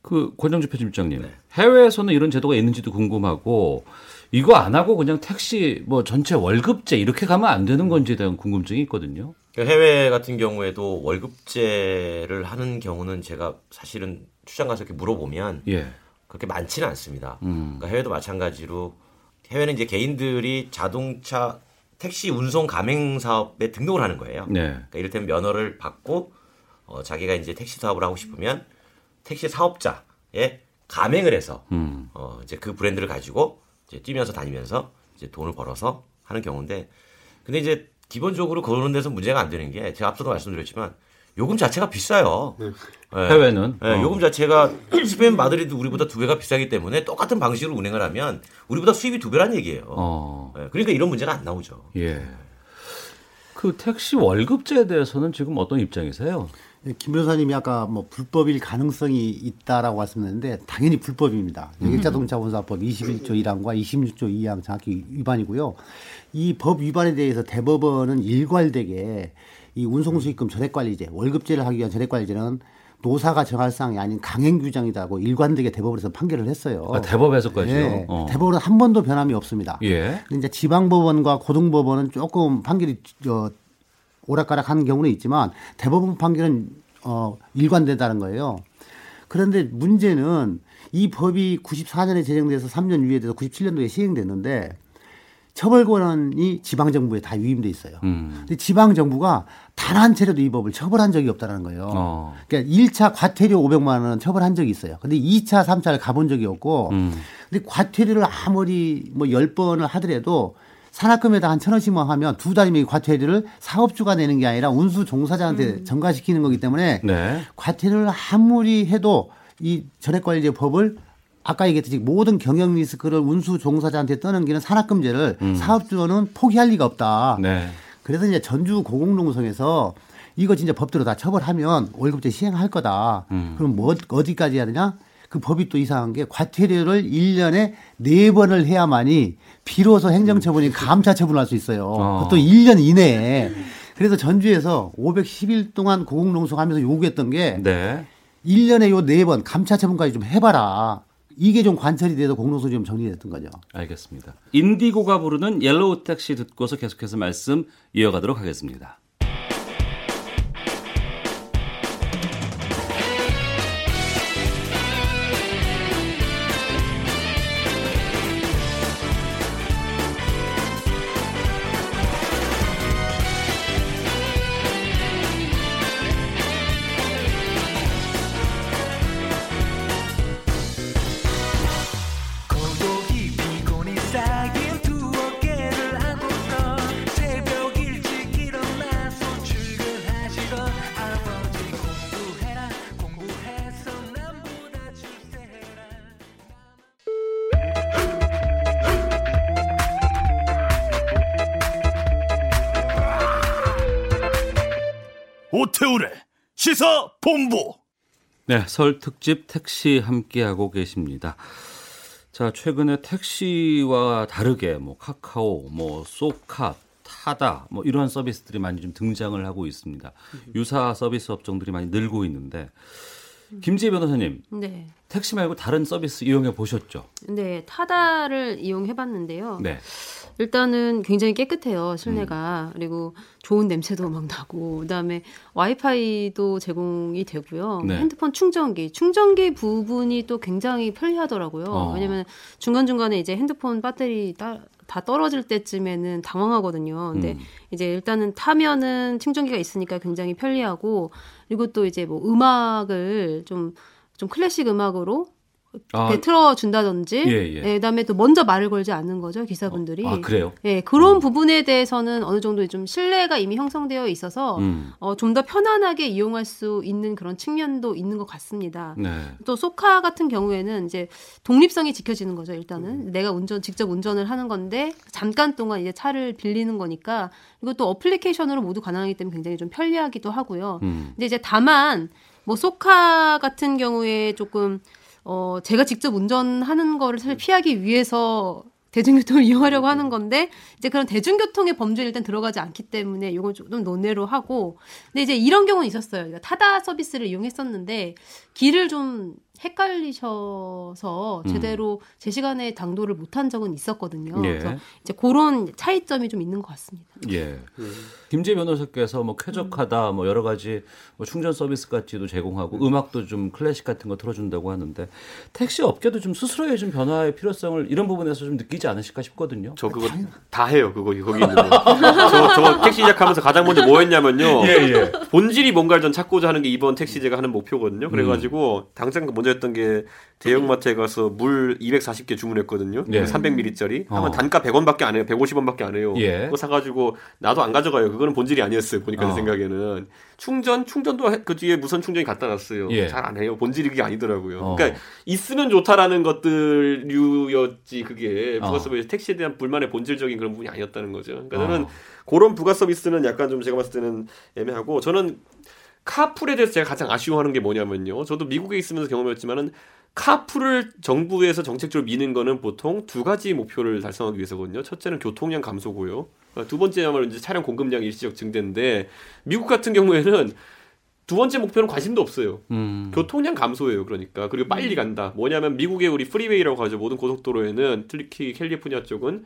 그 권정주 편집장님 해외에서는 이런 제도가 있는지도 궁금하고 이거 안 하고 그냥 택시 뭐 전체 월급제 이렇게 가면 안 되는 건지에 대한 궁금증이 있거든요. 그 해외 같은 경우에도 월급제를 하는 경우는 제가 사실은 출장 가서 이렇게 물어보면 예. 그렇게 많지는 않습니다. 음. 그러니까 해외도 마찬가지로 해외는 이제 개인들이 자동차 택시 운송 가맹 사업에 등록을 하는 거예요. 네. 그러니까 이를테면 면허를 받고 어, 자기가 이제 택시 사업을 하고 싶으면 택시 사업자에 가맹을 해서 음. 어, 이제 그 브랜드를 가지고 이제 뛰면서 다니면서 이제 돈을 벌어서 하는 경우인데 근데 이제 기본적으로 그러는 데서 문제가 안 되는 게 제가 앞서도 말씀드렸지만 요금 자체가 비싸요. 예. 해외는? 예, 어. 요금 자체가 스페인 마드리드 우리보다 두 배가 비싸기 때문에 똑같은 방식으로 운행을 하면 우리보다 수입이 두 배란 얘기예요. 어. 예, 그러니까 이런 문제가 안 나오죠. 예. 그 택시 월급제에 대해서는 지금 어떤 입장이세요? 예, 김 변호사님이 아까 뭐 불법일 가능성이 있다라고 말씀했는데 당연히 불법입니다. 여객자동차 운수사업법 21조 1항과 26조 2항 정확히 위반이고요. 이 법 위반에 대해서 대법원은 일관되게 이 운송수익금 전액관리제, 월급제를 하기 위한 전액관리제는 노사가 정할 사항이 아닌 강행 규정이다고 일관되게 대법원에서 판결을 했어요. 아, 대법에서까지요? 예, 어. 대법원은 한 번도 변함이 없습니다. 예. 근데 이제 지방법원과 고등법원은 조금 판결이 어, 오락가락하는 경우는 있지만 대법원 판결은 어, 일관되다는 거예요. 그런데 문제는 이 법이 94년에 제정돼서 3년 유예돼서 97년도에 시행됐는데 처벌 권한이 지방 정부에 다 위임돼 있어요. 음. 근데 지방 정부가 단 한 차례도 이 법을 처벌한 적이 없다는 거예요. 어. 그러니까 1차 과태료 500만 원은 처벌한 적이 있어요. 근데 2차, 3차를 가본 적이 없고 음. 근데 과태료를 아무리 뭐 10번을 하더라도 산학금에다 한 천 원씩만 하면 두 달이면 이 과태료를 사업주가 내는 게 아니라 운수 종사자한테 전가시키는 거기 때문에 네. 과태료를 아무리 해도 이 전액 관리제 법을 아까 얘기했듯이 모든 경영 리스크를 운수 종사자한테 떠넘기는 산학금제를 사업주는 포기할 리가 없다. 네. 그래서 이제 전주 고공농성에서 이거 진짜 법대로 다 처벌하면 월급제 시행할 거다. 음. 그럼 뭐 어디까지 해야 되냐? 그그 법이 또 이상한 게 과태료를 1년에 4번을 해야만이 비로소 행정처분이 감차 처분할 수 있어요. 어. 그것도 1년 이내에. 그래서 전주에서 510일 동안 고공농성하면서 요구했던 게 네. 1년에 요 4번 감차 처분까지 좀 해봐라. 이게 좀 관철이 돼서 공농성이 좀 정리됐던 거죠. 알겠습니다. 인디고가 부르는 옐로우 택시 듣고서 계속해서 말씀 이어가도록 하겠습니다. 본부. 네, 설 특집 택시 함께하고 계십니다. 자, 최근에 택시와 다르게 뭐 카카오, 뭐 쏘카, 타다 뭐 이런 서비스들이 많이 좀 등장을 하고 있습니다. 유사 서비스 업종들이 많이 늘고 있는데 김지혜 변호사님, 네. 택시 말고 다른 서비스 이용해 보셨죠? 네, 타다를 이용해 봤는데요. 네. 일단은 굉장히 깨끗해요 실내가 그리고 좋은 냄새도 막 나고 그다음에 와이파이도 제공이 되고요 네. 핸드폰 충전기 충전기 부분이 또 굉장히 편리하더라고요 어. 왜냐면 중간 중간에 이제 핸드폰 배터리 따, 다 떨어질 때쯤에는 당황하거든요 근데 음. 이제 일단은 타면은 충전기가 있으니까 굉장히 편리하고 그리고 또 이제 뭐 음악을 좀좀 클래식 음악으로 아, 배 틀어 준다든지, 예, 예. 그다음에 또 먼저 말을 걸지 않는 거죠 기사분들이. 아, 그래요? 예, 그런 부분에 대해서는 어느 정도 좀 신뢰가 이미 형성되어 있어서 음. 어, 좀 더 편안하게 이용할 수 있는 그런 측면도 있는 것 같습니다. 네. 또 소카 같은 경우에는 이제 독립성이 지켜지는 거죠. 일단은 내가 운전 직접 운전을 하는 건데 잠깐 동안 이제 차를 빌리는 거니까 그리고 또 어플리케이션으로 모두 가능하기 때문에 굉장히 좀 편리하기도 하고요. 음. 근데 이제 다만 뭐 소카 같은 경우에 조금 어 제가 직접 운전하는 거를 사실 피하기 위해서 대중교통을 이용하려고 하는 건데 이제 그런 대중교통의 범주에 일단 들어가지 않기 때문에 이건 좀 논외로 하고 근데 이제 이런 경우는 있었어요. 그러니까 타다 서비스를 이용했었는데 길을 좀 헷갈리셔서 음. 제대로 제 시간에 당도를 못한 적은 있었거든요. 예. 그래서 이제 그런 차이점이 좀 있는 것 같습니다. 예. 김재 변호사께서 뭐 쾌적하다, 뭐 여러 가지 뭐 충전 서비스까지도 제공하고 음악도 좀 클래식 같은 거 틀어준다고 하는데 택시 업계도 좀 스스로의 좀 변화의 필요성을 이런 부분에서 좀 느끼지 않으실까 싶거든요. 저 그거 다 해요. 그거 거기 있는 거. 저, 저 택시 시작하면서 가장 먼저 뭐 했냐면요. 예, 예. 본질이 뭔가를 전 찾고자 하는 게 이번 택시 제가 하는 목표거든요. 그래가지고 당장 먼저 했던 게 대형마트에 가서 물 240개 주문했거든요. 예. 300ml짜리. 어. 하면 단가 100원밖에 안 해요. 150원밖에 안 해요. 예. 그거 사가지고 나도 안 가져가요. 그거는 본질이 아니었어요. 보니까 어. 제 생각에는 충전 충전도 해- 그 뒤에 무선 충전기 갖다 놨어요. 예. 잘안 해요. 본질이 그게 아니더라고요. 어. 그러니까 있으면 좋다라는 것들류였지 그게 어. 부가 서비스 택시에 대한 불만의 본질적인 그런 부분이 아니었다는 거죠. 그러니까 저는 어. 그런 부가 서비스는 약간 좀 제가 봤을 때는 애매하고 저는 카풀에 대해서 제가 가장 아쉬워하는 게 뭐냐면요. 저도 미국에 있으면서 경험했지만은 카풀을 정부에서 정책적으로 미는 거는 보통 두 가지 목표를 달성하기 위해서거든요. 첫째는 교통량 감소고요. 어, 두 번째야말로 이제 차량 공급량 일시적 증대인데 미국 같은 경우에는 두 번째 목표는 관심도 없어요. 음. 교통량 감소예요. 그러니까 그리고 빨리 간다. 뭐냐면 미국의 우리 freeway라고 하죠. 모든 고속도로에는 특히 캘리포니아 쪽은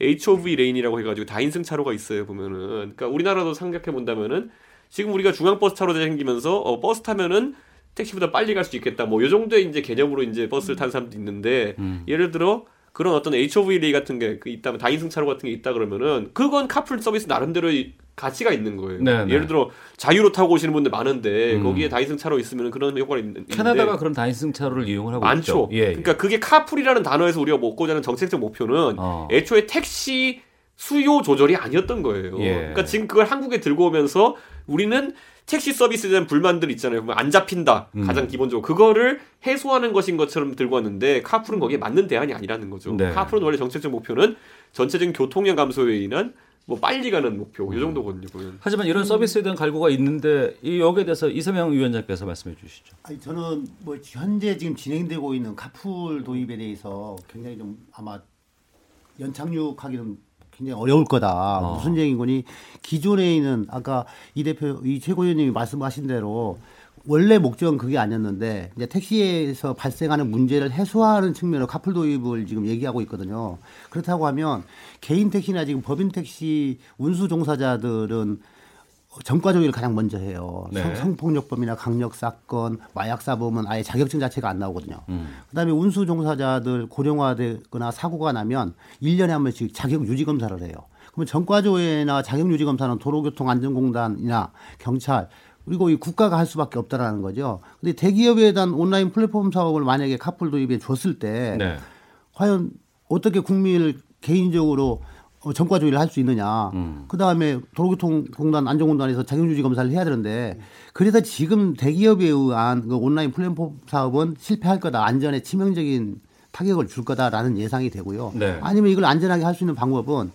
HOV lane이라고 해가지고 다인승 차로가 있어요. 보면은 그러니까 우리나라도 생각해 본다면은 지금 우리가 중앙버스 차로 생기면서 어, 버스 타면은 택시보다 빨리 갈 수 있겠다. 뭐 요 정도의 이제 개념으로 이제 버스를 타는 사람도 있는데 음. 예를 들어 그런 어떤 HOV lane 같은 게그 있다면 다인승 차로 같은 게 있다 그러면은 그건 카풀 서비스 나름대로 의 가치가 있는 거예요. 네, 네. 예를 들어 자유로 타고 오시는 분들 많은데 음. 거기에 다인승 차로 있으면 그런 효과가 있는 캐나다가 그런 다인승 차로를 이용을 하고 많죠. 있죠. 예, 예. 그러니까 그게 카풀이라는 단어에서 우리가 먹고자 하는 정책적 목표는 어. 애초에 택시 수요 조절이 아니었던 거예요. 예. 그러니까 지금 그걸 한국에 들고 오면서 우리는 택시 서비스에 대한 불만들 있잖아요. 안 잡힌다. 음. 가장 기본적으로 그거를 해소하는 것인 것처럼 들고 왔는데 카풀은 거기에 맞는 대안이 아니라는 거죠. 네. 카풀은 원래 정책적 목표는 전체적인 교통량 감소에 인한 뭐 빨리 가는 목표 이 정도거든요. 보면. 하지만 이런 서비스에 대한 갈구가 있는데 이 여기에 대해서 이세명 위원장께서 말씀해 주시죠. 아니 저는 뭐 현재 지금 진행되고 있는 카풀 도입에 대해서 굉장히 좀 아마 연착륙하기는 굉장히 어려울 거다. 무슨 얘기인 거니 기존에 있는 아까 이 대표 이 최고위원님이 말씀하신 대로 원래 목적은 그게 아니었는데 이제 택시에서 발생하는 문제를 해소하는 측면으로 카풀 도입을 지금 얘기하고 있거든요. 그렇다고 하면 개인 택시나 지금 법인 택시 운수 종사자들은 전과조기를 가장 먼저 해요. 네. 성- 성폭력범이나 강력 사건, 마약 사범은 아예 자격증 자체가 안 나오거든요. 음. 그다음에 운수 종사자들 고령화되거나 사고가 나면 1년에 한 번씩 자격 유지 검사를 해요. 그러면 전과 조회나 자격 유지 검사는 도로교통안전공단이나 경찰 그리고 이 국가가 할 수밖에 없다라는 거죠. 근데 대기업에 대한 온라인 플랫폼 사업을 만약에 카풀 도입에 줬을 때 네. 과연 어떻게 국민을 개인적으로 어, 전과 조회를 할 수 있느냐. 음. 그 다음에 도로교통공단 안전공단에서 자격유지 검사를 해야 되는데 그래서 지금 대기업에 의한 그 온라인 플랫폼 사업은 실패할 거다. 안전에 치명적인 타격을 줄 거다라는 예상이 되고요. 네. 아니면 이걸 안전하게 할 수 있는 방법은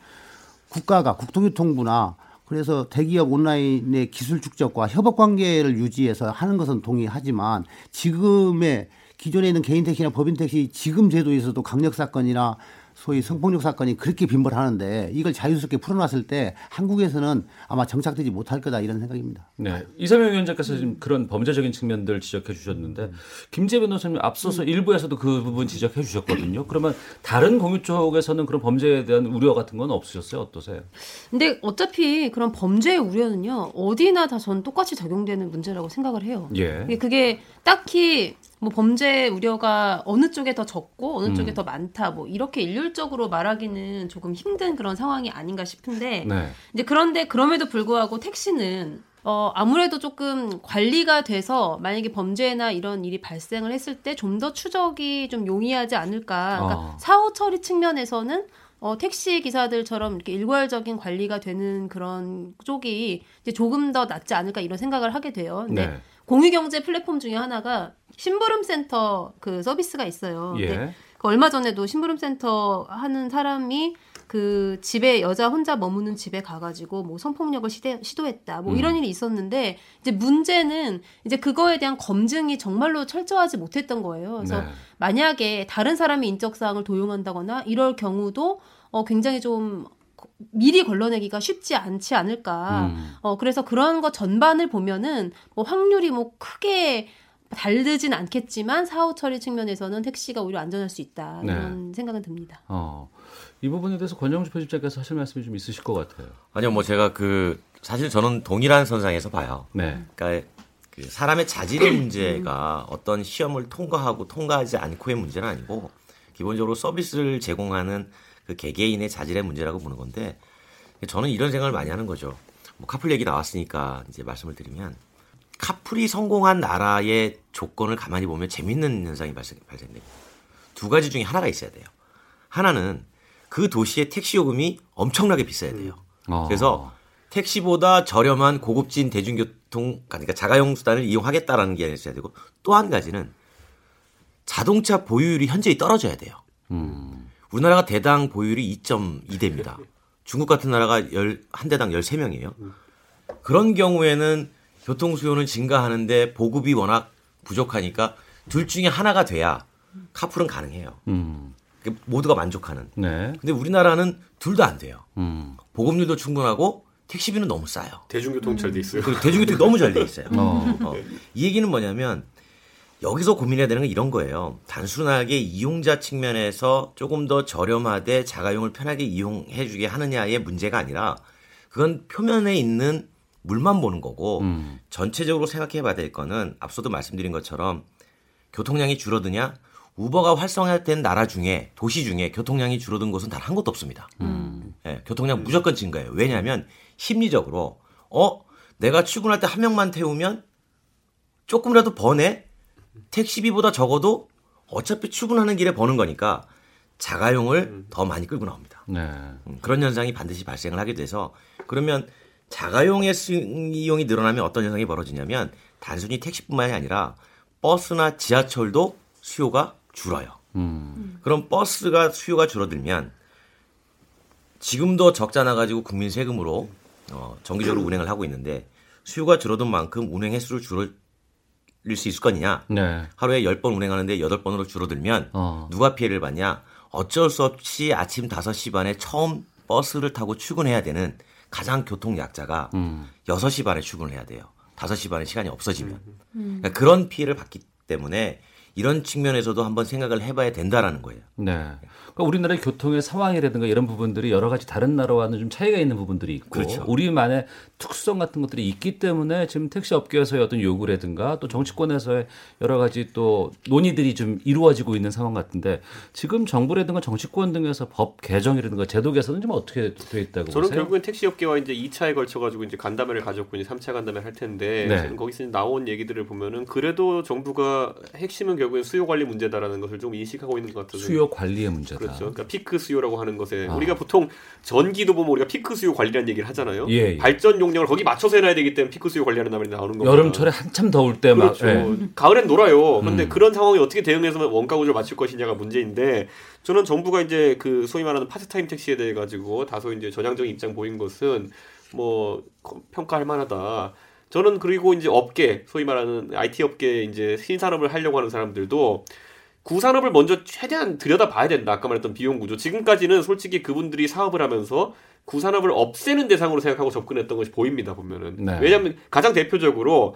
국가가 국토교통부나 그래서 대기업 온라인의 기술 축적과 협업 관계를 유지해서 하는 것은 동의하지만 지금의 기존에 있는 개인 택시나 법인 택시 지금 제도에서도 강력 사건이나 소위 성폭력 사건이 그렇게 빈번하는데 이걸 자유스럽게 풀어놨을 때 한국에서는 아마 정착되지 못할 거다 이런 생각입니다. 네. 이세명 위원장께서 지금 그런 범죄적인 측면들 지적해 주셨는데 김재 변호사님 앞서서 일부에서도 그 부분 지적해 주셨거든요. 그러면 다른 공유 쪽에서는 그런 범죄에 대한 우려 같은 건 없으셨어요? 어떠세요? 근데 어차피 그런 범죄의 우려는요 어디나 다 전 똑같이 적용되는 문제라고 생각을 해요. 예. 그게 딱히 뭐 범죄 우려가 어느 쪽에 더 적고 어느 쪽에 음. 더 많다 뭐 이렇게 일률적으로 말하기는 조금 힘든 그런 상황이 아닌가 싶은데 네. 이제 그런데 그럼에도 불구하고 택시는 어 아무래도 조금 관리가 돼서 만약에 범죄나 이런 일이 발생을 했을 때 좀 더 추적이 좀 용이하지 않을까. 그러니까 어. 사후 처리 측면에서는 어, 택시 기사들처럼 이렇게 일괄적인 관리가 되는 그런 쪽이 이제 조금 더 낫지 않을까 이런 생각을 하게 돼요. 근데 네. 공유경제 플랫폼 중에 하나가 심부름 센터 그 서비스가 있어요. 예. 그 얼마 전에도 심부름 센터 하는 사람이 그 집에 여자 혼자 머무는 집에 가가지고 뭐 성폭력을 시대, 시도했다 뭐 이런 음. 일이 있었는데 이제 문제는 이제 그거에 대한 검증이 정말로 철저하지 못했던 거예요. 그래서 네. 만약에 다른 사람의 인적 사항을 도용한다거나 이럴 경우도 어 굉장히 좀 미리 걸러내기가 쉽지 않지 않을까. 음. 어 그래서 그런 것 전반을 보면은 뭐 확률이 뭐 크게 다르진 않겠지만 사후 처리 측면에서는 택시가 오히려 안전할 수 있다 네. 이런 생각은 듭니다. 어. 이 부분에 대해서 권영주 편집장께서 하실 말씀이 좀 있으실 것 같아요. 아니요, 뭐 제가 그 사실 저는 동일한 선상에서 봐요. 네. 그러니까 그 사람의 자질의 문제가 어떤 시험을 통과하고 통과하지 않고의 문제는 아니고 기본적으로 서비스를 제공하는 그 개개인의 자질의 문제라고 보는 건데 저는 이런 생각을 많이 하는 거죠. 뭐 카풀 얘기 나왔으니까 이제 말씀을 드리면 카풀이 성공한 나라의 조건을 가만히 보면 재밌는 현상이 발생, 발생됩니다. 두 가지 중에 하나가 있어야 돼요. 하나는 그 도시의 택시 요금이 엄청나게 비싸야 돼요. 어. 그래서 택시보다 저렴한 고급진 대중교통 그러니까 자가용 수단을 이용하겠다라는 게 있어야 되고 또 한 가지는 자동차 보유율이 현저히 떨어져야 돼요. 음. 우리나라가 대당 보유율이 2.2대입니다. 중국 같은 나라가 열, 한 대당 13명이에요. 그런 경우에는 교통 수요는 증가하는데 보급이 워낙 부족하니까 둘 중에 하나가 돼야 카풀은 가능해요. 음. 그 모두가 만족하는. 네. 근데 우리나라는 둘 다 안 돼요. 음. 보급률도 충분하고 택시비는 너무 싸요. 대중교통 잘돼 있어요. 그리고 대중교통이 너무 잘 돼 있어요. 어. 어. 이 얘기는 뭐냐면 여기서 고민해야 되는 건 이런 거예요. 단순하게 이용자 측면에서 조금 더 저렴하되 자가용을 편하게 이용해 주게 하느냐의 문제가 아니라 그건 표면에 있는 물만 보는 거고 음. 전체적으로 생각해 봐야 될 거는 앞서도 말씀드린 것처럼 교통량이 줄어드냐 우버가 활성화된 나라 중에 도시 중에 교통량이 줄어든 곳은 단 한 곳도 없습니다. 음. 예, 교통량 무조건 증가해요. 왜냐하면 심리적으로 어 내가 출근할 때 한 명만 태우면 조금이라도 버네 택시비보다 적어도 어차피 출근하는 길에 버는 거니까 자가용을 더 많이 끌고 나옵니다. 네. 음, 그런 현상이 반드시 발생을 하게 돼서 그러면 자가용의 이용이 늘어나면 어떤 현상이 벌어지냐면 단순히 택시뿐만이 아니라 버스나 지하철도 수요가 줄어요. 음. 그럼 버스가 수요가 줄어들면 지금도 적자 나가지고 국민 세금으로 어, 정기적으로 운행을 하고 있는데 수요가 줄어든 만큼 운행 횟수를 줄일 수 있을 거냐? 네. 하루에 10번 운행하는데 8번으로 줄어들면 어. 누가 피해를 봤냐? 어쩔 수 없이 아침 5시 반에 처음 버스를 타고 출근해야 되는 가장 교통 약자가 음. 6시 반에 출근을 해야 돼요. 5시 반에 시간이 없어지면. 그러니까 그런 피해를 받기 때문에 이런 측면에서도 한번 생각을 해봐야 된다라는 거예요. 네. 그러니까 우리나라의 교통의 상황이라든가 이런 부분들이 여러 가지 다른 나라와는 좀 차이가 있는 부분들이 있고 그렇죠. 우리만의 특수성 같은 것들이 있기 때문에 지금 택시 업계에서의 어떤 요구라든가 또 정치권에서의 여러 가지 또 논의들이 좀 이루어지고 있는 상황 같은데 지금 정부라든가 정치권 등에서 법 개정이라든가 제도 개선은 좀 어떻게 돼 있다고 저는 보세요? 결국엔 택시 업계와 이제 2차에 걸쳐 가지고 이제 간담회를 가졌고 이제 3차 간담회 할 텐데 네. 거기서 나온 얘기들을 보면은 그래도 정부가 핵심은 결국엔 수요 관리 문제다라는 것을 좀 인식하고 있는 것 같아서 수요 관리의 문제다. 그렇죠. 그러니까 피크 수요라고 하는 것에 아. 우리가 보통 전기도 보면 우리가 피크 수요 관리라는 얘기를 하잖아요. 예, 예. 발전 용량을 거기 맞춰서 해놔야 되기 때문에 피크 수요 관리하는 말이 나오는 거예요. 여름철에 한참 더울 때 막. 그렇죠. 가을엔 놀아요. 근데 음. 그런 상황에 어떻게 대응해서 원가 구조를 맞출 것이냐가 문제인데 저는 정부가 이제 그 소위 말하는 파트타임 택시에 대해 가지고 다소 이제 전향적인 입장 보인 것은 뭐 평가할 만하다. 저는 그리고 이제 업계 소위 말하는 IT 업계 이제 신산업을 하려고 하는 사람들도 구산업을 먼저 최대한 들여다 봐야 된다. 아까 말했던 비용 구조. 지금까지는 솔직히 그분들이 사업을 하면서 구산업을 없애는 대상으로 생각하고 접근했던 것이 보입니다. 보면은. 네. 왜냐하면 가장 대표적으로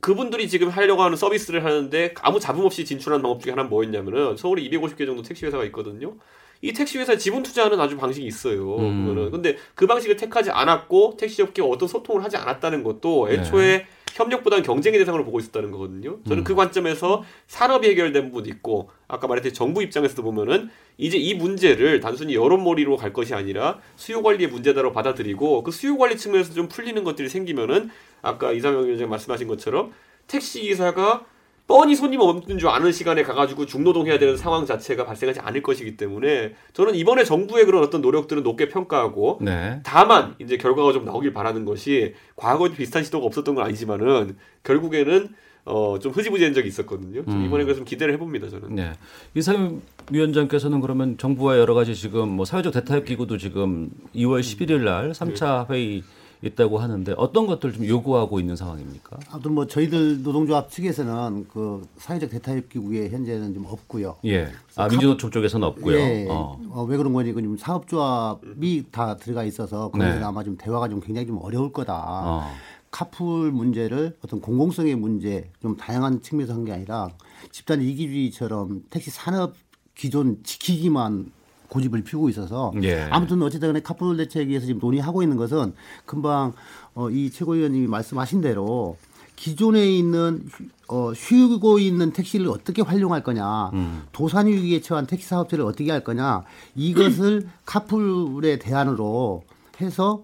그분들이 지금 하려고 하는 서비스를 하는데 아무 잡음 없이 진출하는 방법 중에 하나는 뭐였냐면은 서울에 250개 정도 택시 회사가 있거든요. 이 택시 회사에 지분 투자하는 아주 방식이 있어요. 음. 그거는. 근데 그 방식을 택하지 않았고 택시 업계와 어떤 소통을 하지 않았다는 것도 애초에 네. 협력보다는 경쟁의 대상으로 보고 있었다는 거거든요. 저는 음. 그 관점에서 산업이 해결된 부분도 있고 아까 말했듯이 정부 입장에서도 보면은 이제 이 문제를 단순히 여론몰이로 갈 것이 아니라 수요 관리의 문제다로 받아들이고 그 수요 관리 측면에서 좀 풀리는 것들이 생기면은 아까 이상영 위원장 말씀하신 것처럼 택시 기사가 뻔히 손님 없는 줄 아는 시간에 가가지고 중노동해야 되는 상황 자체가 발생하지 않을 것이기 때문에 저는 이번에 정부의 그런 어떤 노력들은 높게 평가하고 네. 다만 이제 결과가 좀 나오길 바라는 것이 과거에 비슷한 시도가 없었던 건 아니지만은 결국에는 어좀 흐지부지한 적이 있었거든요. 좀 음. 이번에 그래서 좀 기대를 해봅니다 저는. 네. 이상임 위원장께서는 그러면 정부와 여러 가지 지금 뭐 사회적 대타협 기구도 지금 2월 11일 날 3차 회의 있다고 하는데 어떤 것들 좀 요구하고 있는 상황입니까? 아무튼 뭐 저희들 노동조합 측에서는 그 사회적 대타협 기구에 현재는 좀 없고요. 예. 아, 민주노총 쪽에서는 없고요. 예. 어. 어, 왜 그런 거니? 그 지금 사업조합이 다 들어가 있어서 거기서 네. 아마 좀 대화가 좀 굉장히 좀 어려울 거다. 어. 카풀 문제를 어떤 공공성의 문제 좀 다양한 측면에서 한 게 아니라 집단 이기주의처럼 택시 산업 기존 지키기만 고집을 피우고 있어서 예. 아무튼 어쨌든 간에 카풀 대책에 위해서 지금 논의하고 있는 것은 금방 어, 이 최고위원님이 말씀하신 대로 기존에 있는 휴- 어, 쉬고 있는 택시를 어떻게 활용할 거냐, 음. 도산 위기에 처한 택시 사업체를 어떻게 할 거냐, 이것을 카풀의 대안으로 해서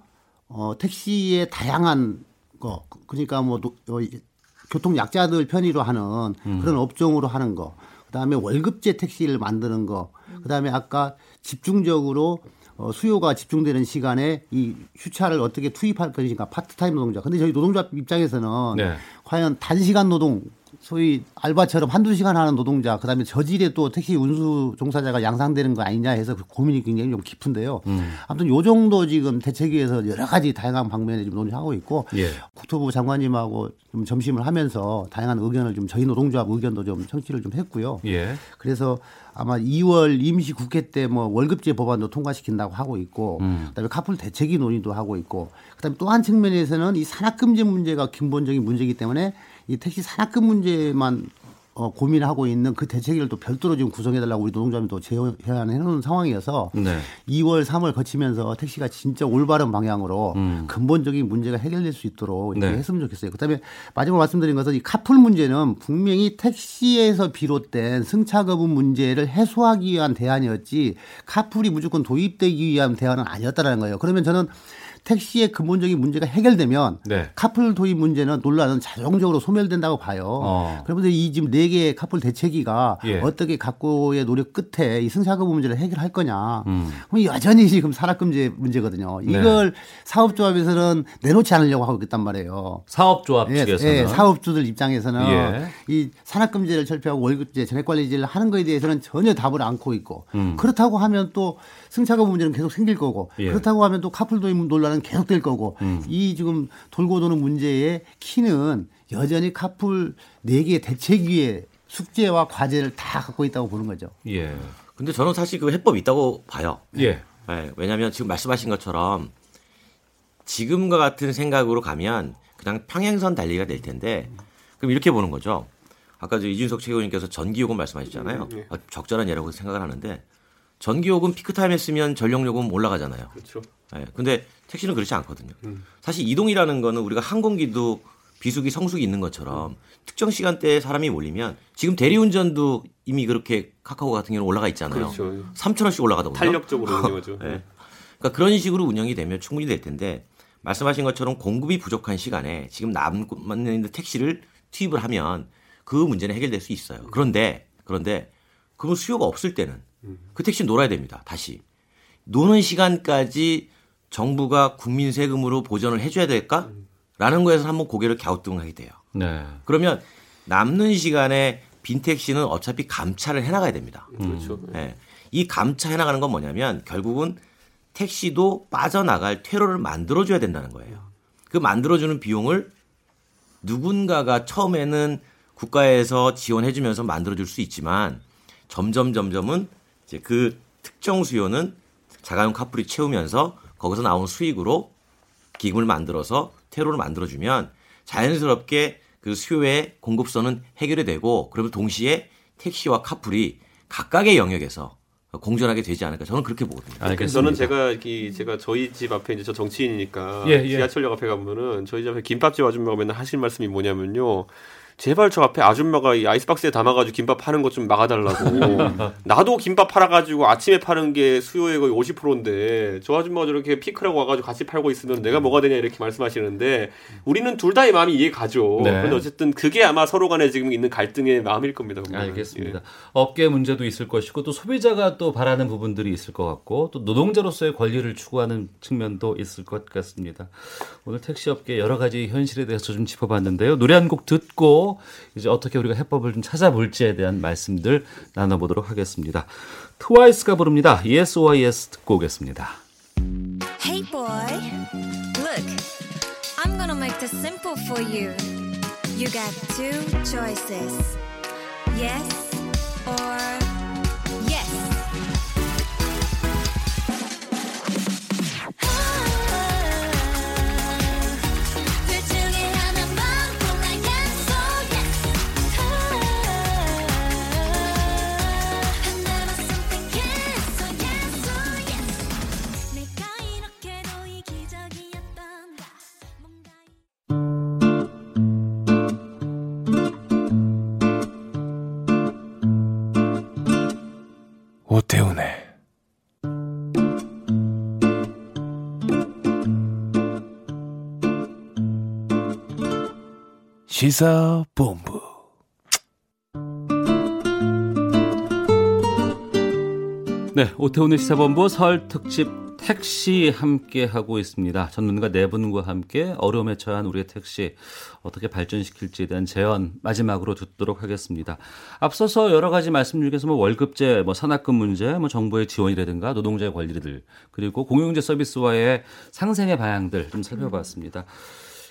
어, 택시의 다양한 거, 그러니까 뭐 도- 어, 이- 교통 약자들 편의로 하는 음. 그런 업종으로 하는 거, 그다음에 월급제 택시를 만드는 거, 그다음에 아까 집중적으로 어, 수요가 집중되는 시간에 이 휴차를 어떻게 투입할 것인가 파트타임 노동자. 근데 저희 노동자 입장에서는 네. 과연 단시간 노동 소위 알바처럼 한두 시간 하는 노동자 그다음에 저질에 또 택시 운수 종사자가 양상되는 거 아니냐 해서 그 고민이 굉장히 좀 깊은데요. 음. 아무튼 요 정도 지금 대책위에서 여러 가지 다양한 방면에 지금 논의하고 있고 예. 국토부 장관님하고 좀 점심을 하면서 다양한 의견을 좀 저희 노동조합 의견도 좀 청취를 좀 했고요. 예. 그래서 아마 2월 임시 국회 때 뭐 월급제 법안도 통과시킨다고 하고 있고 음. 그다음에 카풀 대책위 논의도 하고 있고 그다음에 또 한 측면에서는 이 산악금제 문제가 근본적인 문제이기 때문에 이 택시 산악금 문제만 어, 고민하고 있는 그 대책위를 또 별도로 지금 구성해달라고 우리 또 제안해 놓은 상황이어서 네. 2월, 3월 거치면서 택시가 진짜 올바른 방향으로 근본적인 문제가 해결될 수 있도록 이렇게 음. 네. 했으면 좋겠어요. 그다음에 마지막으로 말씀드린 것은 이 카풀 문제는 분명히 택시에서 비롯된 승차 거부 문제를 해소하기 위한 대안이었지 카풀이 무조건 도입되기 위한 대안은 아니었다라는 거예요. 그러면 저는 택시의 근본적인 문제가 해결되면 네. 카풀 도입 문제는 논란은 자동적으로 소멸된다고 봐요. 어. 그런데 이 지금 네 개의 카풀 대책위가 예. 어떻게 각고의 노력 끝에 이 승차금 문제를 해결할 거냐. 음. 그럼 여전히 지금 산악금제 문제거든요. 네. 이걸 사업조합에서는 내놓지 않으려고 하고 있단 말이에요. 사업조합 예, 측에서는 예, 사업주들 입장에서는 예. 이 산악금제를 철폐하고 월급제, 전액관리제를 하는 거에 대해서는 전혀 답을 않고 있고 음. 그렇다고 하면 또 승차금 문제는 계속 생길 거고 예. 그렇다고 하면 또 카풀 도입 논란 은 계속될 거고 음. 이 지금 돌고 도는 문제의 키는 여전히 카풀 네 개의 대책위의 숙제와 과제를 다 갖고 있다고 보는 거죠. 예. 근데 저는 사실 그 해법이 있다고 봐요. 예. 네, 왜냐하면 지금 말씀하신 것처럼 지금과 같은 생각으로 가면 그냥 평행선 달리기가 될 텐데 그럼 이렇게 보는 거죠. 아까 저 이준석 최고님께서 전기요금 말씀하셨잖아요. 음, 예. 아, 적절한 예라고 생각을 하는데 전기요금 피크타임에 쓰면 전력요금 올라가잖아요. 그렇죠. 네, 근데 택시는 그렇지 않거든요. 음. 사실 이동이라는 거는 우리가 항공기도 비수기, 성수기 있는 것처럼 특정 시간대에 사람이 몰리면 지금 대리운전도 이미 그렇게 카카오 같은 경우는 올라가 있잖아요. 그렇죠. 3천 원씩 올라가더군요. 탄력적으로 운영하죠. 네. 그러니까 그런 식으로 운영이 되면 충분히 될 텐데 말씀하신 것처럼 공급이 부족한 시간에 지금 남만 있는 택시를 투입을 하면 그 문제는 해결될 수 있어요. 그런데 그런데 그건 수요가 없을 때는 그 택시 놀아야 됩니다. 다시 노는 시간까지 정부가 국민 세금으로 보전을 해줘야 될까? 라는 거에서 한번 고개를 갸우뚱하게 돼요. 네. 그러면 남는 시간에 빈 택시는 어차피 감차를 해나가야 됩니다. 그렇죠. 예. 이 감차 해나가는 건 뭐냐면 결국은 택시도 빠져나갈 퇴로를 만들어줘야 된다는 거예요. 그 만들어주는 비용을 누군가가 처음에는 국가에서 지원해주면서 만들어줄 수 있지만 점점 점점은 이제 그 특정 수요는 자가용 카풀이 채우면서 거기서 나오는 수익으로 기금을 만들어서 퇴로를 만들어주면 자연스럽게 그 수요의 공급선은 해결이 되고 그러면 동시에 택시와 카풀이 각각의 영역에서 공존하게 되지 않을까 저는 그렇게 보거든요. 알겠습니다. 저는 제가 이 제가 저희 집 앞에 이제 저 정치인이니까 예, 예. 지하철역 앞에 가보면은 저희 집 앞에 김밥집 아줌마가 맨날 하시는 말씀이 뭐냐면요. 제발 저 앞에 아줌마가 이 아이스박스에 담아가지고 김밥 파는 것 좀 막아달라고. 나도 김밥 팔아가지고 아침에 파는 게 수요의 거의 50%인데 저 아줌마가 저렇게 피크라고 와가지고 같이 팔고 있으면 내가 뭐가 되냐 이렇게 말씀하시는데 우리는 둘 다의 마음이 이해 가죠. 네. 근데 어쨌든 그게 아마 서로 간에 지금 있는 갈등의 마음일 겁니다. 보면은. 알겠습니다. 업계 문제도 있을 것이고 또 소비자가 또 바라는 부분들이 있을 것 같고 또 노동자로서의 권리를 추구하는 측면도 있을 것 같습니다. 오늘 택시업계 여러 가지 현실에 대해서 좀 짚어봤는데요. 노래 한 곡 듣고 이제 어떻게 우리가 해법을 좀 찾아볼지에 대한 말씀들 나눠보도록 하겠습니다. 트와이스가 부릅니다. Yes or Yes 듣고 오겠습니다. Hey boy, look, I'm gonna make this simple for you. You got two choices yes or 시사본부 네, 오태훈의 시사본부 설 특집 택시 함께 하고 있습니다. 전문가 네 분과 함께 어려움에 처한 우리의 택시 어떻게 발전시킬지에 대한 제언 마지막으로 듣도록 하겠습니다. 앞서서 여러 가지 말씀 중에서 뭐 월급제, 뭐 산학금 문제, 뭐 정부의 지원이라든가 노동자의 권리들 그리고 공용제 서비스와의 상생의 방향들 좀 살펴봤습니다.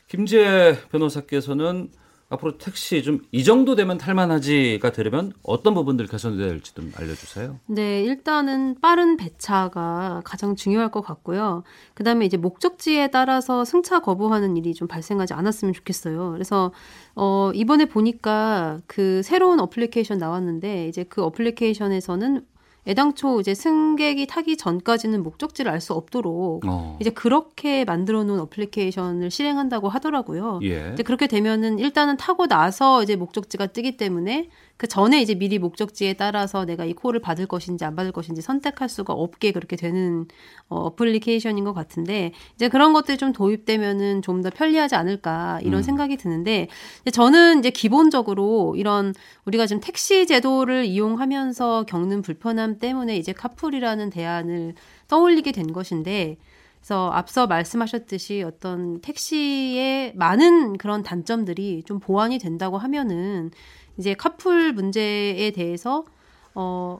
김재 변호사께서는 앞으로 택시 좀 이 정도 되면 탈만하지가 되려면 어떤 부분들 개선돼야 될지 좀 알려주세요. 네, 일단은 빠른 배차가 가장 중요할 것 같고요. 그 다음에 이제 목적지에 따라서 승차 거부하는 일이 좀 발생하지 않았으면 좋겠어요. 그래서, 어, 이번에 보니까 그 새로운 어플리케이션 나왔는데, 이제 그 어플리케이션에서는 애당초 이제 승객이 타기 전까지는 목적지를 알 수 없도록 어. 이제 그렇게 만들어 놓은 어플리케이션을 실행한다고 하더라고요. 예. 이제 그렇게 되면은 일단은 타고 나서 이제 목적지가 뜨기 때문에 그 전에 이제 미리 목적지에 따라서 내가 이 콜을 받을 것인지 안 받을 것인지 선택할 수가 없게 그렇게 되는 어, 어플리케이션인 것 같은데 이제 그런 것들이 좀 도입되면은 좀 더 편리하지 않을까 이런 음. 생각이 드는데 저는 이제 기본적으로 이런 우리가 지금 택시 제도를 이용하면서 겪는 불편함 때문에 이제 카풀이라는 대안을 떠올리게 된 것인데 그래서 앞서 말씀하셨듯이 어떤 택시의 많은 그런 단점들이 좀 보완이 된다고 하면은 이제 카풀 문제에 대해서 어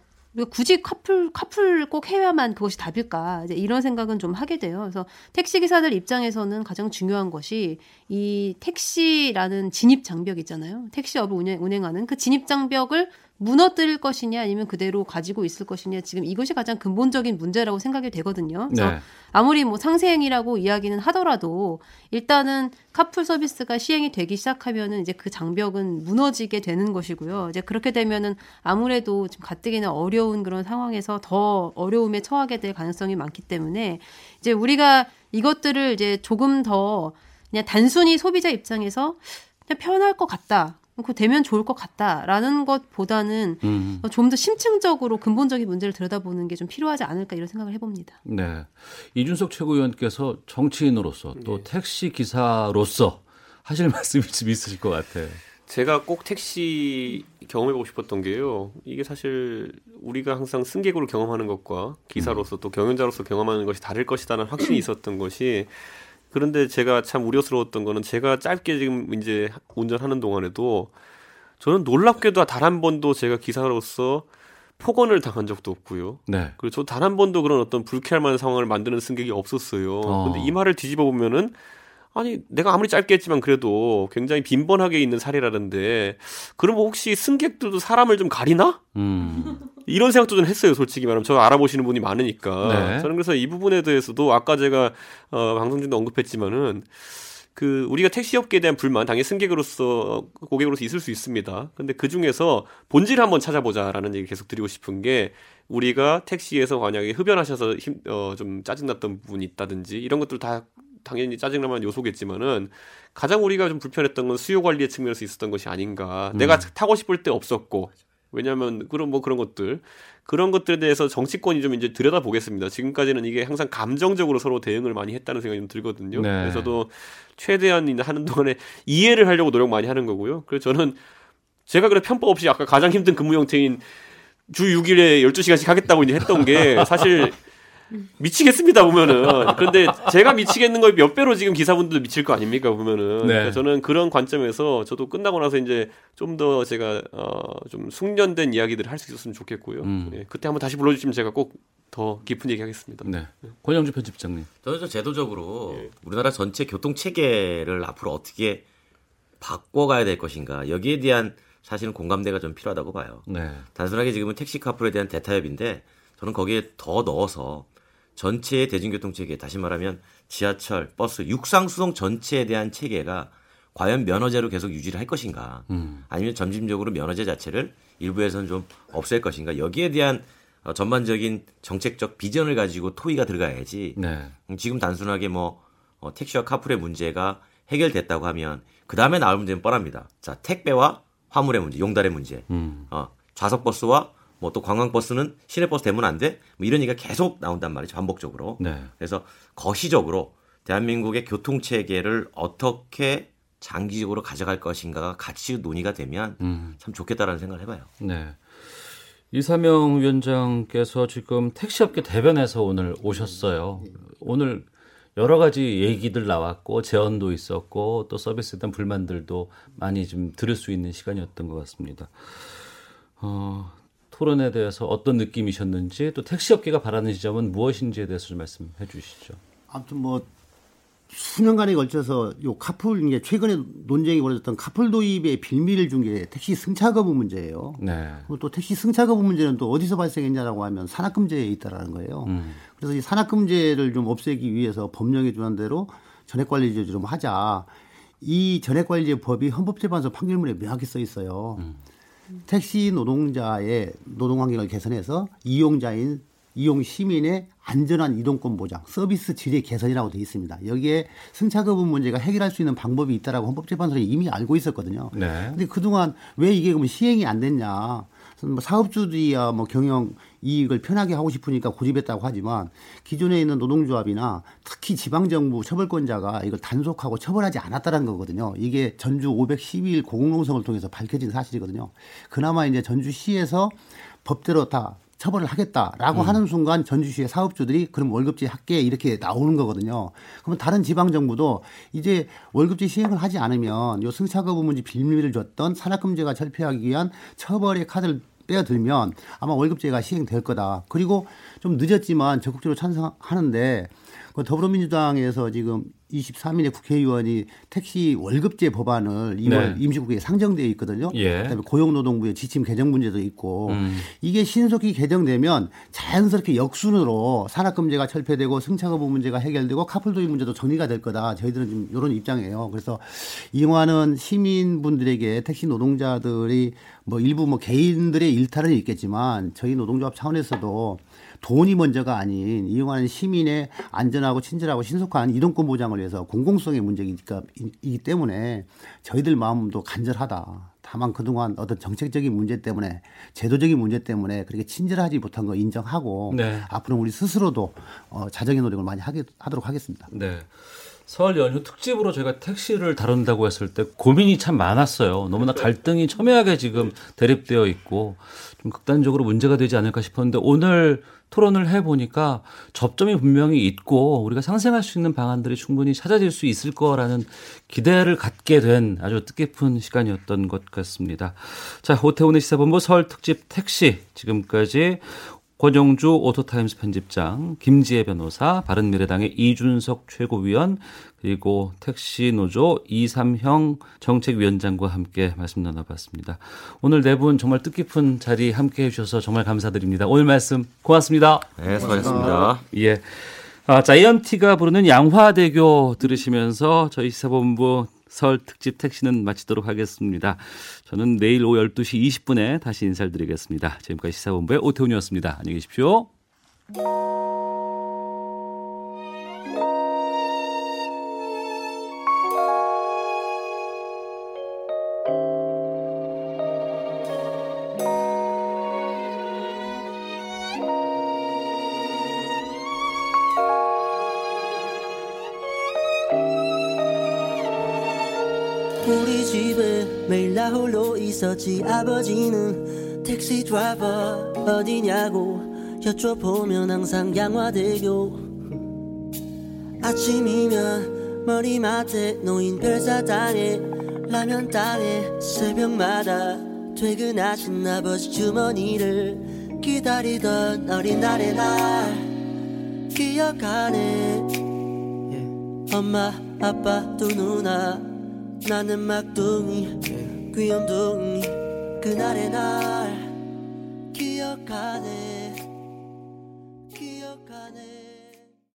굳이 카풀 카풀 꼭 해야만 그것이 답일까 이제 이런 생각은 좀 하게 돼요. 그래서 택시 기사들 입장에서는 가장 중요한 것이 이 택시라는 진입 장벽 있잖아요. 택시업을 운행, 운행하는 그 진입 장벽을 무너뜨릴 것이냐 아니면 그대로 가지고 있을 것이냐 지금 이것이 가장 근본적인 문제라고 생각이 되거든요. 그래서 네. 아무리 뭐 상세행이라고 이야기는 하더라도 일단은 카풀 서비스가 시행이 되기 시작하면은 이제 그 장벽은 무너지게 되는 것이고요. 이제 그렇게 되면은 아무래도 지금 가뜩이나 어려운 그런 상황에서 더 어려움에 처하게 될 가능성이 많기 때문에 이제 우리가 이것들을 이제 조금 더 그냥 단순히 소비자 입장에서 그냥 편할 것 같다. 그 되면 좋을 것 같다라는 것보다는 음. 좀더 심층적으로 근본적인 문제를 들여다보는 게 좀 필요하지 않을까 이런 생각을 해봅니다. 네. 이준석 최고위원께서 정치인으로서 또 택시 기사로서 하실 말씀이 좀 있으실 것 같아요. 제가 꼭 택시 경험해보고 싶었던 게요. 이게 사실 우리가 항상 승객으로 경험하는 것과 기사로서 또 경영자로서 경험하는 것이 다를 것이다는 확신이 있었던 것이 그런데 제가 참 우려스러웠던 거는 제가 짧게 지금 이제 운전하는 동안에도 저는 놀랍게도 단 한 번도 제가 기사로서 폭언을 당한 적도 없고요. 네. 그리고 저 단 한 번도 그런 어떤 불쾌할 만한 상황을 만드는 승객이 없었어요. 어. 근데 이 말을 뒤집어 보면은 아니 내가 아무리 짧게 했지만 그래도 굉장히 빈번하게 있는 사례라는데 그럼 혹시 승객들도 사람을 좀 가리나? 음. 이런 생각도 좀 했어요, 솔직히 말하면. 저 알아보시는 분이 많으니까. 네. 저는 그래서 이 부분에 대해서도 아까 제가 어, 방송 중도 언급했지만은 그 우리가 택시 업계에 대한 불만 당연히 승객으로서 고객으로서 있을 수 있습니다. 근데 그 중에서 본질을 한번 찾아보자라는 얘기 계속 드리고 싶은 게 우리가 택시에서 만약에 흡연하셔서 힘, 어, 좀 짜증났던 부분이 있다든지 이런 것들 다 당연히 짜증나는 요소겠지만은 가장 우리가 좀 불편했던 건 수요 관리의 측면에서 있었던 것이 아닌가. 음. 내가 타고 싶을 때 없었고 왜냐하면 그런 뭐 그런 것들 그런 것들에 대해서 정치권이 좀 이제 들여다 보겠습니다. 지금까지는 이게 항상 감정적으로 서로 대응을 많이 했다는 생각이 좀 들거든요. 네. 그래서 저도 최대한 하는 동안에 이해를 하려고 노력 많이 하는 거고요. 그래서 저는 제가 그래 편법 없이 아까 가장 힘든 근무 형태인 주 6일에 12시간씩 하겠다고 이제 했던 게 사실 미치겠습니다 보면은 그런데 제가 미치겠는 거에 몇 배로 지금 기사분들도 미칠 거 아닙니까 보면은 네. 그러니까 저는 그런 관점에서 저도 끝나고 나서 이제 좀 더 제가 어좀 숙련된 이야기들을 할 수 있었으면 좋겠고요 음. 예, 그때 한번 다시 불러주시면 제가 꼭 더 깊은 얘기하겠습니다. 네. 권영주 편집장님. 저는 좀 제도적으로 우리나라 전체 교통 체계를 앞으로 어떻게 바꿔가야 될 것인가 여기에 대한 사실은 공감대가 좀 필요하다고 봐요. 네. 단순하게 지금은 택시 카풀에 대한 대타협인데 저는 거기에 더 넣어서 전체의 대중교통 체계 다시 말하면 지하철, 버스, 육상 수송 전체에 대한 체계가 과연 면허제로 계속 유지를 할 것인가 음. 아니면 점진적으로 면허제 자체를 일부에서는 좀 없앨 것인가 여기에 대한 어, 전반적인 정책적 비전을 가지고 토의가 들어가야지 네. 음, 지금 단순하게 뭐 어, 택시와 카풀의 문제가 해결됐다고 하면 그 다음에 나올 문제는 뻔합니다. 자 택배와 화물의 문제, 용달의 문제, 음. 어, 좌석 버스와 뭐 또 관광 버스는 시내 버스 되면 안 돼? 뭐 이런 얘기가 계속 나온단 말이죠 반복적으로. 네. 그래서 거시적으로 대한민국의 교통 체계를 어떻게 장기적으로 가져갈 것인가가 같이 논의가 되면 음. 참 좋겠다라는 생각을 해봐요. 네. 이사명 위원장께서 지금 택시업계 대변에서 오늘 오셨어요. 오늘 여러 가지 얘기들 나왔고 제언도 있었고 또 서비스에 대한 불만들도 많이 좀 들을 수 있는 시간이었던 것 같습니다. 어, 토론에 대해서 어떤 느낌이셨는지 또 택시업계가 바라는 지점은 무엇인지에 대해서 좀 말씀해 주시죠. 아무튼 뭐 수년간에 걸쳐서 요 카풀 이게 최근에 논쟁이 벌어졌던 카풀 도입의 빌미를 준 게 택시 승차 거부 문제예요. 네. 그리고 또 택시 승차 거부 문제는 또 어디서 발생했냐라고 하면 산악금제에 있다라는 거예요. 음. 그래서 이 산악금제를 좀 없애기 위해서 법령에 준한 대로 전액관리제 좀 하자. 이 전액관리제 법이 헌법재판소 판결문에 명확히 써 있어요. 택시 노동자의 노동 환경을 개선해서 이용자인 이용 시민의 안전한 이동권 보장, 서비스 질의 개선이라고 돼 있습니다. 여기에 승차 거부 문제가 해결할 수 있는 방법이 있다라고 헌법재판소에 이미 알고 있었거든요. 네. 근데 그동안 왜 이게 그러면 시행이 안 됐냐? 뭐 사업주들이야 뭐 경영 이익을 편하게 하고 싶으니까 고집했다고 하지만 기존에 있는 노동조합이나 특히 지방정부 처벌권자가 이걸 단속하고 처벌하지 않았다는 거거든요. 이게 전주 512일 공공농성을 통해서 밝혀진 사실이거든요. 그나마 이제 전주시에서 법대로 다 처벌을 하겠다라고 음. 하는 순간 전주시의 사업주들이 그럼 월급제 할게 이렇게 나오는 거거든요. 그러면 다른 지방 정부도 이제 월급제 시행을 하지 않으면 요 승차 거부 문제 빌미를 줬던 산악금제가 철폐하기 위한 처벌의 카드를 빼어들면 아마 월급제가 시행될 거다. 그리고 좀 늦었지만 적극적으로 찬성하는데 그 더불어민주당에서 지금 23일에 국회의원이 택시 월급제 법안을 2월 네. 임시국회에 상정되어 있거든요. 예. 그다음에 고용노동부의 지침 개정 문제도 있고 음. 이게 신속히 개정되면 자연스럽게 역순으로 산악금제가 철폐되고 승차거부 문제가 해결되고 카풀 도입 문제도 정리가 될 거다. 저희들은 좀 이런 입장이에요. 그래서 이용하는 시민분들에게 택시 노동자들이 뭐 일부 뭐 개인들의 일탈은 있겠지만 저희 노동조합 차원에서도 돈이 먼저가 아닌 이용하는 시민의 안전하고 친절하고 신속한 이동권 보장을 위해서 공공성의 문제이니까 이기 때문에 저희들 마음도 간절하다. 다만 그동안 어떤 정책적인 문제 때문에 제도적인 문제 때문에 그렇게 친절하지 못한 거 인정하고 네. 앞으로 우리 스스로도 어, 자정의 노력을 많이 하게, 하도록 하겠습니다. 네. 설 연휴 특집으로 저희가 택시를 다룬다고 했을 때 고민이 참 많았어요. 너무나 갈등이 첨예하게 지금 대립되어 있고 좀 극단적으로 문제가 되지 않을까 싶었는데 오늘 토론을 해보니까 접점이 분명히 있고 우리가 상생할 수 있는 방안들이 충분히 찾아질 수 있을 거라는 기대를 갖게 된 아주 뜻깊은 시간이었던 것 같습니다. 자, 오태훈의 시사본부 설 특집 택시 지금까지 권용주 오토타임스 편집장, 김지혜 변호사, 바른미래당의 이준석 최고위원, 그리고 택시노조 이삼형 정책위원장과 함께 말씀 나눠봤습니다. 오늘 네 분 정말 뜻깊은 자리 함께 해주셔서 정말 감사드립니다. 오늘 말씀 고맙습니다. 네, 수고하셨습니다. 예. 아, 자이언티가 부르는 양화대교 들으시면서 저희 시사본부 설 특집 택시는 마치도록 하겠습니다. 저는 내일 오후 12시 20분에 다시 인사를 드리겠습니다. 지금까지 시사본부의 오태훈이었습니다. 안녕히 계십시오. 있었지. 아버지는 택시 드라이버 어디냐고 여쭤보면 항상 양화대교. 아침이면 머리맡에 놓인 별사탕에 라면 땅에 새벽마다 퇴근하신 아버지 주머니를 기다리던 어린 날의 날. 기억하네. 예. 엄마 아빠 두 누나 나는 막둥이 귀염둥이 그날의 날 기억하네